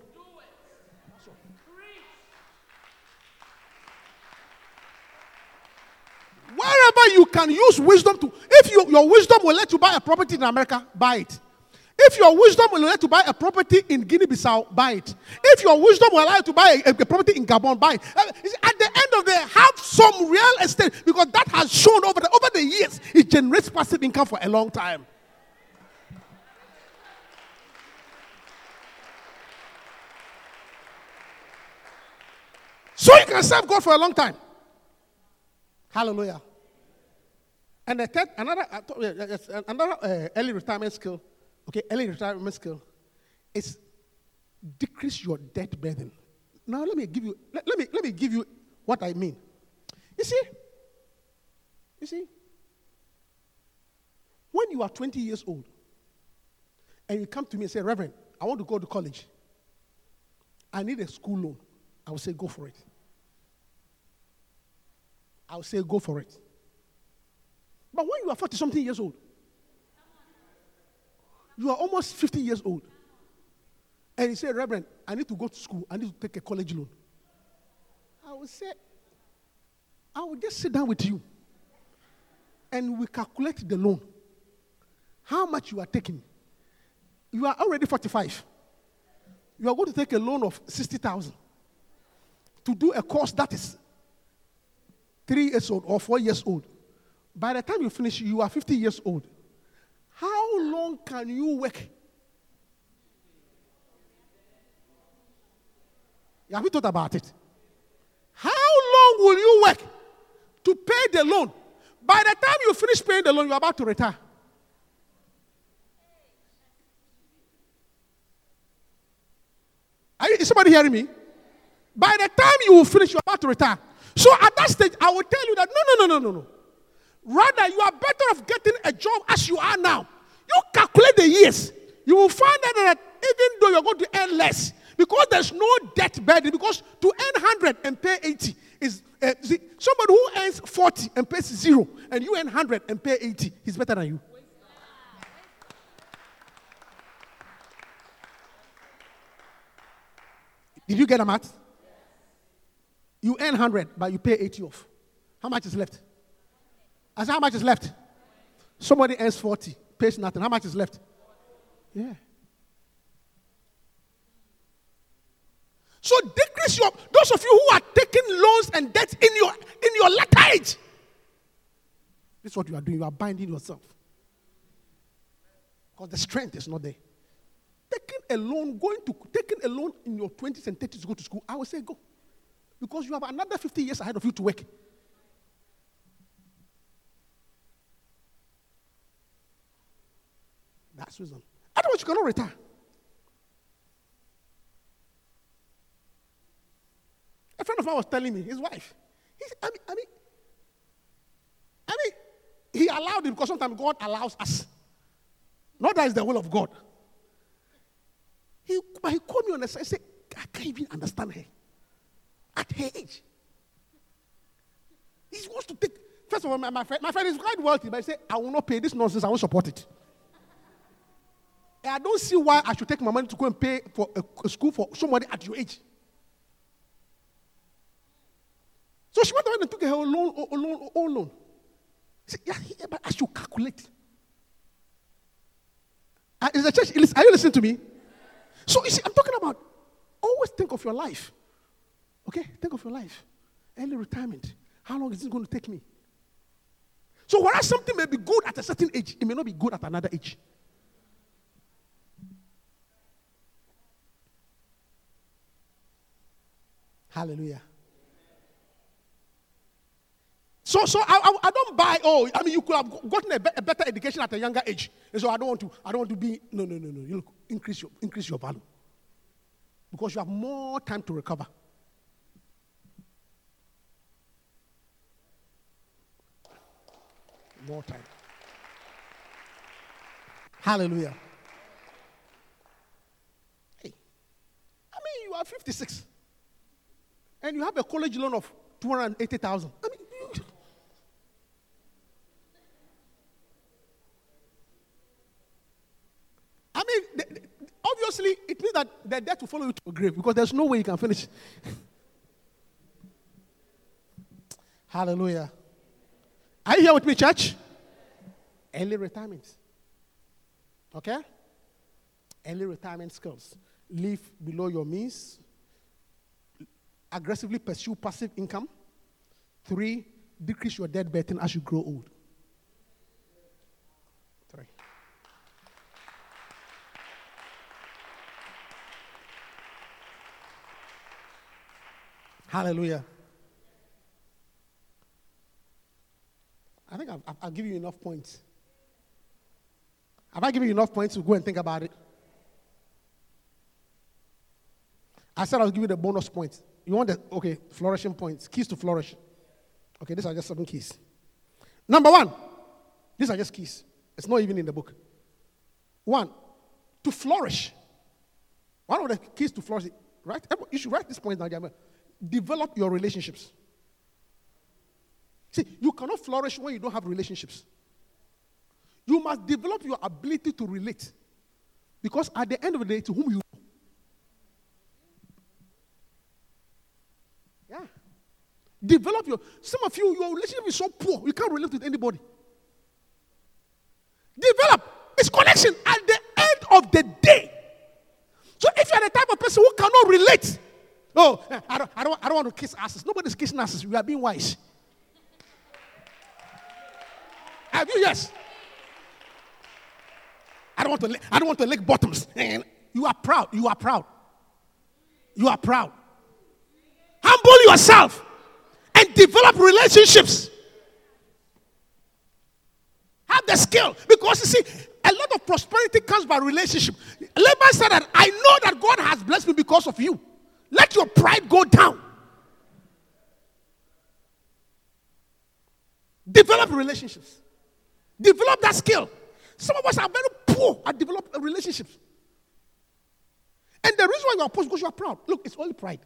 [SPEAKER 3] Wherever you can use wisdom to, if you, your wisdom will let you buy a property in America, buy it. If your wisdom will let you buy a property in Guinea-Bissau, buy it. If your wisdom will allow you to buy a, a property in Gabon, buy it. Uh, At end of the day, have some real estate because that has shown over the, over the years it generates passive income for a long time. So you can serve God for a long time. Hallelujah. And the third, another, yes, another uh, early retirement skill, okay, early retirement skill is decrease your debt burden. Now let me give you, let, let me let me give you what I mean. You see, you see, when you are 20 years old and you come to me and say, Reverend, I want to go to college. I need a school loan. I will say, go for it. I will say, go for it. But when you are 40 something years old, you are almost 50 years old, and you say, Reverend, I need to go to school, I need to take a college loan. I will say, I will just sit down with you and we calculate the loan. How much you are taking. You are already 45. You are going to take a loan of 60,000 to do a course that is three years old or four years old. By the time you finish, you are 50 years old. How long can you work? Have you thought about it? Long will you work to pay the loan? By the time you finish paying the loan, you're about to retire. You, is somebody hearing me? By the time you will finish, you're about to retire. So at that stage, I will tell you that no, no, no, no, no, no. Rather, you are better off getting a job as you are now. You calculate the years. You will find out that even though you're going to earn less, because there's no debt burden, because to earn 100 and pay 80 is, uh, see, somebody who earns 40 and pays zero, and you earn 100 and pay 80, he's better than you. Did you get a math? You earn 100, but you pay 80 off. How much is left? I said, how much is left? Somebody earns 40, pays nothing. How much is left? Yeah. So decrease your those of you who are taking loans and debts in your in your latter age. This is what you are doing. You are binding yourself. Because the strength is not there. Taking a loan, going to taking a loan in your 20s and 30s to go to school, I would say go. Because you have another 50 years ahead of you to work. That's reason. Otherwise, you cannot retire. A friend of mine was telling me, his wife, he, I, mean, I mean, I mean, he allowed it because sometimes God allows us. Not that it's the will of God. He, but he called me on the side and said, I can't even understand her. At her age. He wants to take, first of all, my, my, friend, my friend is quite wealthy, but he said, I will not pay this nonsense, I won't support it. And I don't see why I should take my money to go and pay for a, a school for somebody at your age. So she went away and took her own loan, own loan, own loan. He said, yeah, yeah, but I should calculate. Uh, is the church, are you listening to me? So you see, I'm talking about always think of your life. Okay? Think of your life. Early retirement. How long is it going to take me? So whereas something may be good at a certain age, it may not be good at another age. Hallelujah. So, so I, I, I, don't buy. Oh, I mean, you could have gotten a, be, a, better education at a younger age, and so I don't want to. I don't want to be. No, no, no, no. You look, increase your increase your value because you have more time to recover. More time. Hallelujah. Hey, I mean, you are 56 and you have a college loan of 280,000. I mean, you, I mean, the, the, obviously, it means that the debt will follow you to a grave because there's no way you can finish. [laughs] Hallelujah. Are you here with me, church? Early retirement. Okay? Early retirement skills. Live below your means aggressively pursue passive income. Three, decrease your debt burden as you grow old. Three. Hallelujah. I think I've, I've, I've given you enough points. Have I given you enough points to go and think about it? I said I'll give you the bonus points. You want the, okay, flourishing points, keys to flourish. Okay, these are just seven keys. Number one, these are just keys. It's not even in the book. One, to flourish. One of the keys to flourish, right? You should write this point down. Develop your relationships. See, you cannot flourish when you don't have relationships. You must develop your ability to relate. Because at the end of the day, to whom you Yeah. Develop your some of you, your relationship is so poor, you can't relate with anybody. Develop its connection at the end of the day. So if you're the type of person who cannot relate, oh, I don't, I don't, I don't want to kiss asses. Nobody's kissing asses. We are being wise. Have you? Yes. I don't want to. Lick, I don't want to lick bottoms. You are proud. You are proud. You are proud. Humble yourself and develop relationships. Have the skill because you see, a lot of prosperity comes by relationship. Laban said that I know that God has blessed me because of you. Let your pride go down. Develop relationships. Develop that skill. Some of us are very poor at developing relationships. And the reason why you are poor is because you are proud. Look, it's only pride.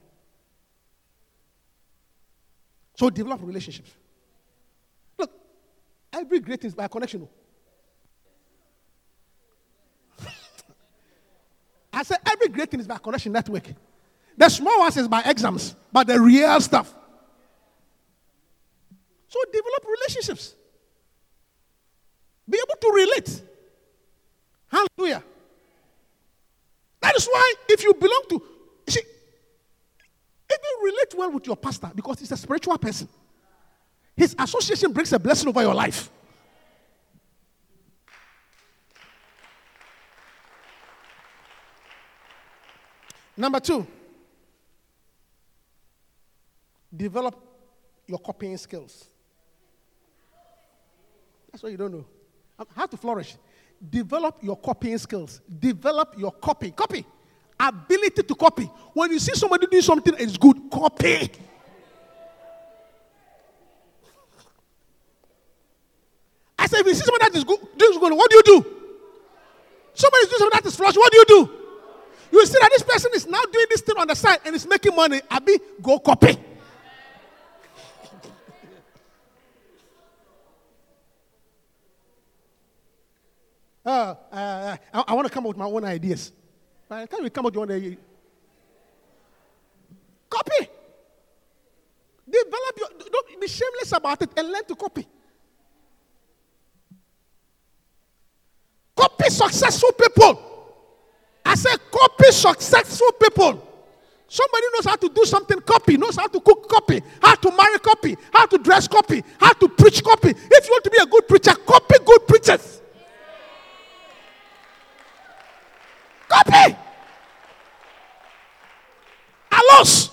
[SPEAKER 3] So develop relationships. Look, every great thing is by connection. Oh. [laughs] I said every great thing is by connection network. The small ones is by exams, but the real stuff. So develop relationships. Be able to relate. Hallelujah. That is why if you belong to, you see, even relate well with your pastor because he's a spiritual person. His association brings a blessing over your life. Number two, develop your copying skills. That's what you don't know. How to flourish. Develop your copying skills. Develop your copy. Copy. Ability to copy. When you see somebody doing something it's good, copy. I said, if you see somebody that is good, doing good, what do you do? Somebody is doing something that is flush, what do you do? You see that this person is now doing this thing on the side and is making money. Abi, go copy. Uh, uh, I, I want to come up with my own ideas. The time you come up with your own idea, copy. Develop your, don't be shameless about it and learn to copy. Copy successful people. I said, copy successful people. Somebody knows how to do something, copy, knows how to cook, copy, how to marry, copy, how to dress, copy, how to preach, copy. If you want to be a good preacher, copy good preachers. Copy. Alos.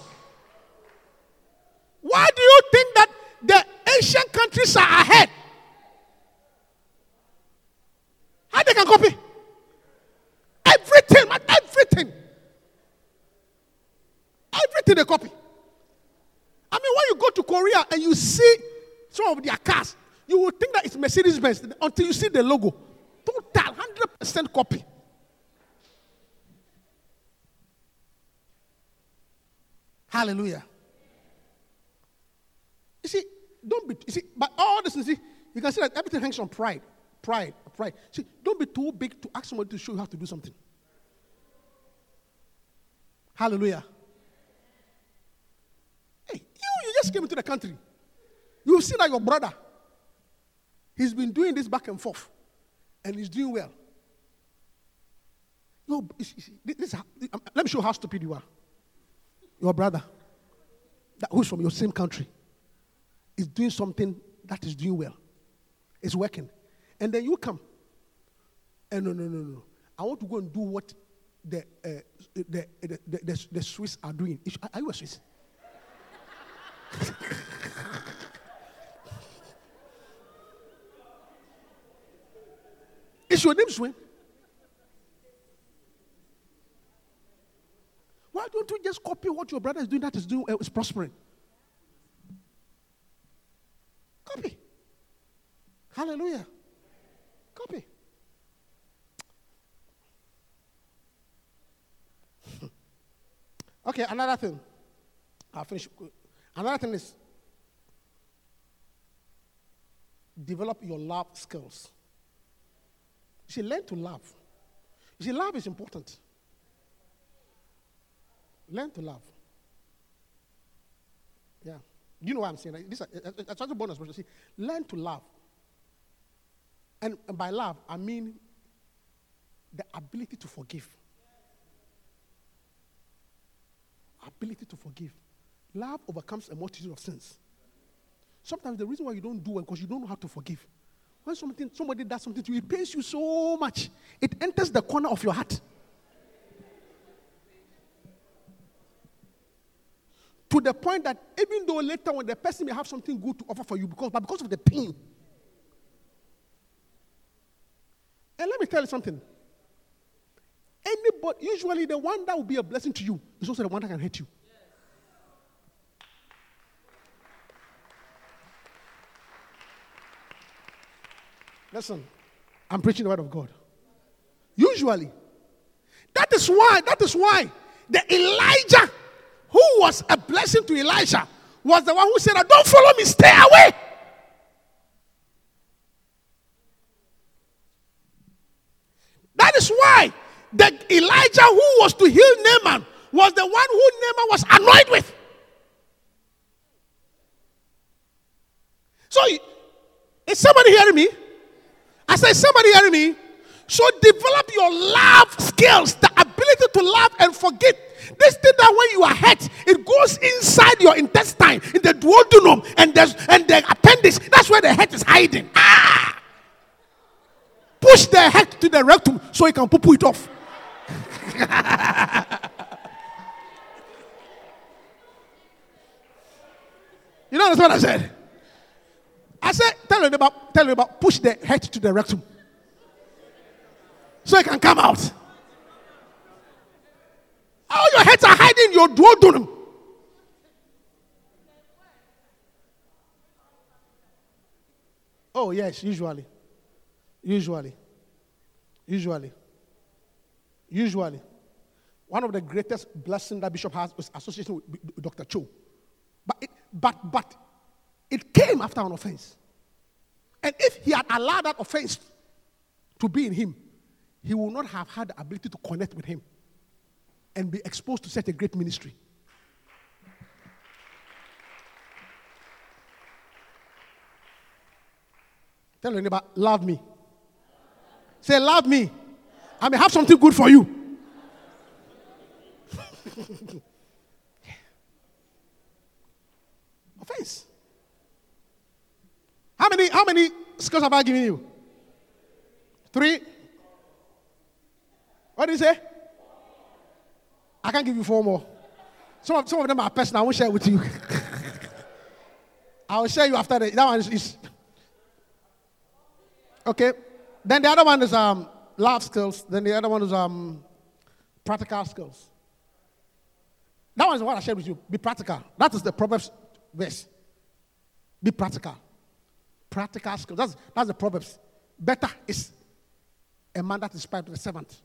[SPEAKER 3] Why do you think that the Asian countries are ahead? How they can copy? Everything, everything. Everything they copy. I mean, when you go to Korea and you see some of their cars, you will think that it's Mercedes Benz until you see the logo. Total 100% copy. Hallelujah. You see, don't be, you see, but all this, you see, you can see that everything hangs on pride. Pride, pride. See, don't be too big to ask somebody to show you how to do something. Hallelujah. Hey, you, you just came into the country. You see that your brother, he's been doing this back and forth, and he's doing well. No, you see, this um, let me show how stupid you are your brother, that who's from your same country, is doing something that is doing well. It's working. And then you come. And no, no, no, no. I want to go and do what the, uh, the, the, the, the, Swiss are doing. Are you a Swiss? [laughs] Is your name Swiss? Don't you just copy what your brother is doing that is doing uh, is prospering? Copy. Hallelujah. Copy. [laughs] okay, another thing. I'll finish. Another thing is develop your love skills. You see, learn to love. You see, love is important. Learn to love. Yeah. You know what I'm saying? This, that's such a bonus. See, learn to love. And, and by love, I mean the ability to forgive. Ability to forgive. Love overcomes a multitude of sins. Sometimes the reason why you don't do it because you don't know how to forgive. When something, somebody does something to you, it pains you so much. It enters the corner of your heart. To the point that even though later on the person may have something good to offer for you, because but because of the pain. And let me tell you something. Anybody, usually the one that will be a blessing to you is also the one that can hurt you. Listen, I'm preaching the word of God. Usually. That is why, that is why the Elijah, who was a blessing to Elisha, was the one who said, Don't follow me, stay away. That is why the Elisha who was to heal Naaman was the one who Naaman was annoyed with. So, is somebody hearing me? I said, somebody hearing me? So develop your love skills, the ability to love and forget. This thing that when you are hurt, it goes inside your intestine, in the duodenum, and there's and the appendix. That's where the head is hiding. Ah! Push the head to the rectum so you can poo it off. [laughs] you know what I said. I said, tell him about, tell him about, push the head to the rectum. So it can come out. All your heads are hiding your duodenum. Oh, yes, usually. Usually. Usually. Usually. One of the greatest blessings that Bishop has is association with Dr. Cho. But, it, but, but it came after an offense. And if he had allowed that offense to be in him, he would not have had the ability to connect with him and be exposed to such a great ministry. Tell your neighbor, love me. Say, love me. I may have something good for you. [laughs] Offense. How many, how many skills have I given you? Three? What do you say? I can't give you four more. Some of, some of them are personal. I won't share with you. [laughs] I will share you after that. That one is, is, okay. Then the other one is um, love skills. Then the other one is um, practical skills. That one is what I shared with you. Be practical. That is the Proverbs verse. Be practical. Practical skills. That's, that's the Proverbs. Better is a man that is inspired to the servant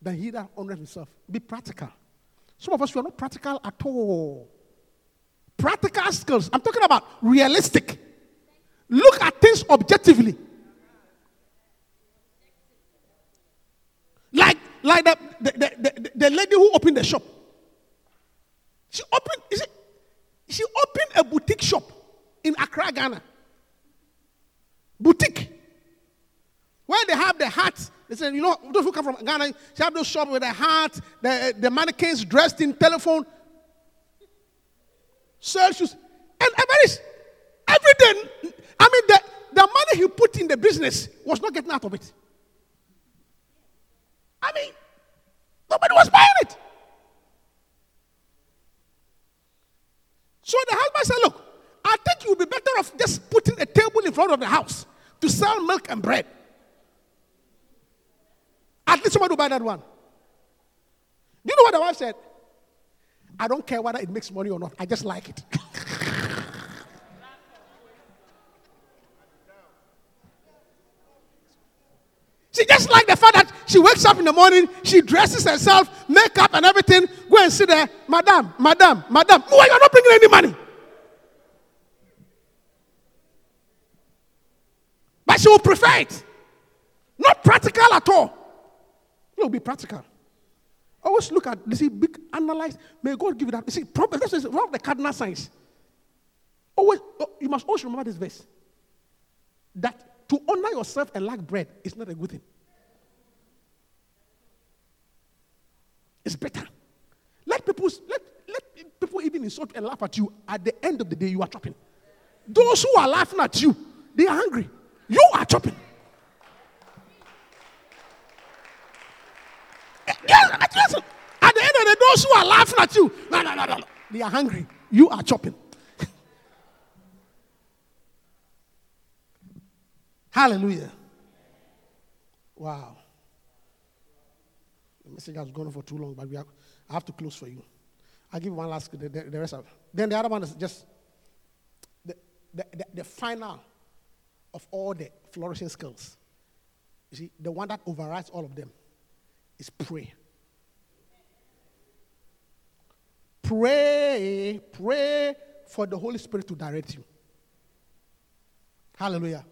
[SPEAKER 3] than he that honors himself. Be practical. Some of us, we are not practical at all. Practical skills. I'm talking about realistic. Look at things objectively. Like, like the, the, the, the, the lady who opened the shop. She opened, is it, she opened a boutique shop in Accra, Ghana. Boutique. Where they have the hats. They said, you know, those who come from Ghana, they have those shops with the hat, the, the mannequins dressed in telephone. Sell shoes. And everybody, every day, I mean, the, the money he put in the business was not getting out of it. I mean, nobody was buying it. So the husband said, Look, I think you'll be better off just putting a table in front of the house to sell milk and bread. Least somebody buy that one. Do you know what the wife said? I don't care whether it makes money or not. I just like it. [laughs] she just like the fact that she wakes up in the morning, she dresses herself, makeup and everything, go and sit there, Madam, Madam, Madam. Why you're not bringing any money? But she will prefer it. Not practical at all. Will be practical. Always look at, you see, big, analyze. May God give you that. You see, problem, this is one of the cardinal signs. Always, oh, you must always remember this verse. That to honor yourself and lack bread is not a good thing. It's better. Let people, let, let people even insult and laugh at you. At the end of the day, you are chopping. Those who are laughing at you, they are hungry. You are chopping. Yes. At the end of the day, those who are laughing at you, no, no, no, no. They are hungry. You are chopping. [laughs] Hallelujah. Wow. The message has gone on for too long, but we have, I have to close for you. I'll give one last, the, the, the rest of Then the other one is just the, the, the, the final of all the flourishing skills. You see, the one that overrides all of them is pray. Pray, pray for the Holy Spirit to direct you. Hallelujah.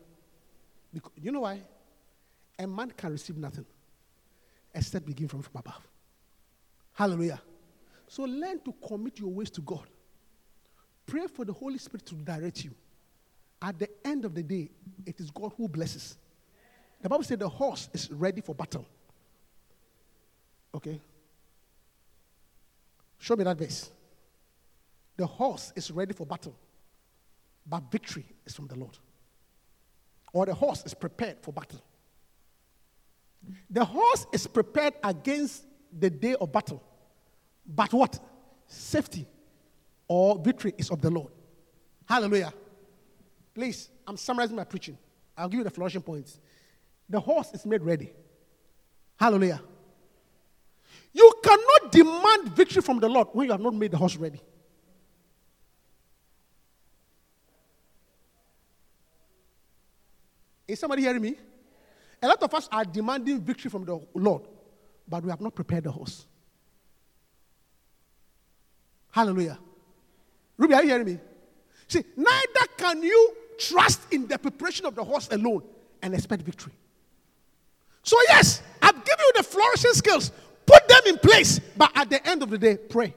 [SPEAKER 3] Because, you know why? A man can receive nothing except begin from, from above. Hallelujah. So learn to commit your ways to God. Pray for the Holy Spirit to direct you. At the end of the day, it is God who blesses. The Bible said the horse is ready for battle. Okay? Show me that verse. The horse is ready for battle, but victory is from the Lord. Or the horse is prepared for battle. The horse is prepared against the day of battle, but what? Safety or victory is of the Lord. Hallelujah. Please, I'm summarizing my preaching. I'll give you the flourishing points. The horse is made ready. Hallelujah. You cannot demand victory from the Lord when you have not made the horse ready. Is somebody hearing me? A lot of us are demanding victory from the Lord, but we have not prepared the horse. Hallelujah. Ruby, are you hearing me? See, neither can you trust in the preparation of the horse alone and expect victory. So, yes, I've given you the flourishing skills. Put them in place, but at the end of the day, pray.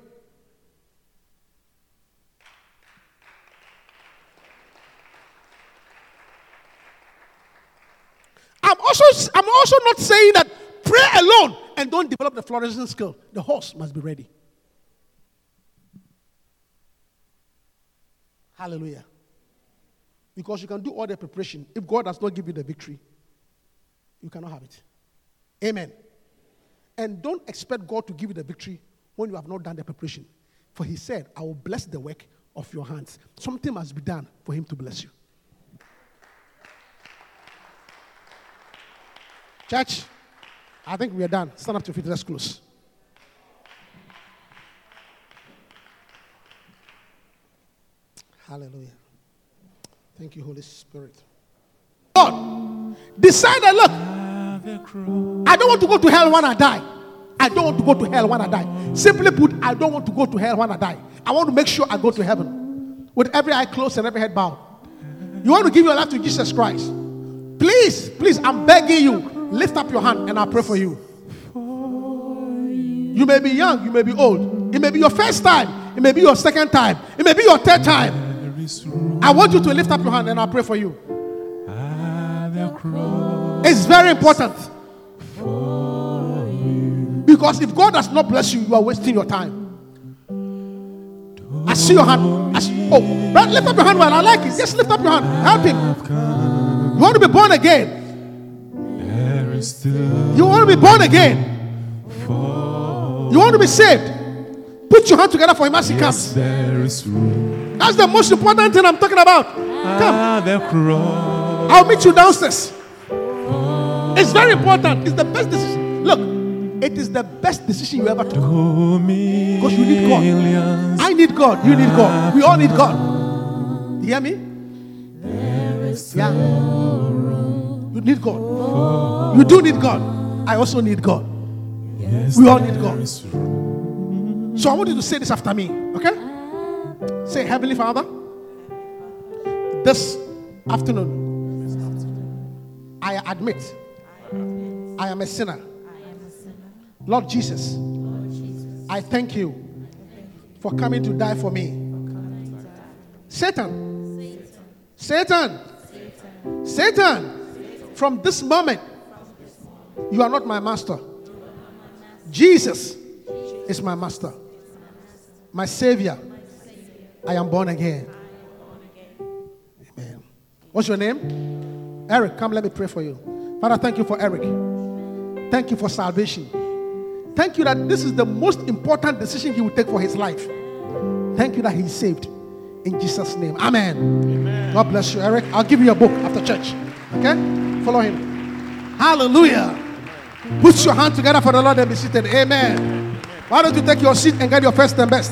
[SPEAKER 3] I'm also, I'm also not saying that pray alone and don't develop the flourishing skill. The horse must be ready. Hallelujah. Because you can do all the preparation. If God does not give you the victory, you cannot have it. Amen. And don't expect God to give you the victory when you have not done the preparation. For he said, I will bless the work of your hands. Something must be done for him to bless you. Church, I think we are done. Stand up to your feet. Let's close. Hallelujah. Thank you, Holy Spirit. God decided, look, I don't want to go to hell when I die. I don't want to go to hell when I die. Simply put, I don't want to go to hell when I die. I want to make sure I go to heaven with every eye closed and every head bowed. You want to give your life to Jesus Christ? Please, please, I'm begging you, lift up your hand and I'll pray for you. You may be young, you may be old. It may be your first time, it may be your second time, it may be your third time. I want you to lift up your hand and I'll pray for you. It's very important. Because if God does not bless you, you are wasting your time. I see your hand. I see, oh, right, lift up your hand while I like it. Just lift up your hand. Help him. You want to be born again. You want to be born again. You want to be saved. Put your hand together for him as he comes. That's the most important thing I'm talking about. Come. I'll meet you downstairs. It's very important. It's the best decision. Look, It is the best decision you ever took. Because you need God. I need God. You need God. We all need God. You hear me? Yeah. You need God. You do need God. I also need God.
[SPEAKER 1] Yes,
[SPEAKER 3] We all need God.
[SPEAKER 1] there is room.
[SPEAKER 3] So I want you to say this after me, okay? Say, Heavenly Father, this afternoon, I admit I am a sinner. Lord Jesus, I thank you for coming to die for me. Satan, Satan, Satan, from this moment, you are not my master. Jesus is my master, my savior. I am born again. Amen. What's your name? Eric, come let me pray for you. Father, thank you for Eric. Thank you for salvation. Thank you that this is the most important decision he will take for his life. Thank you that he's saved. In Jesus' name. Amen. God bless you, Eric. I'll give you a book after church. Okay? Follow him. Hallelujah. Put your hand together for the Lord and be seated. Amen. Why don't you take your seat and get your first and best?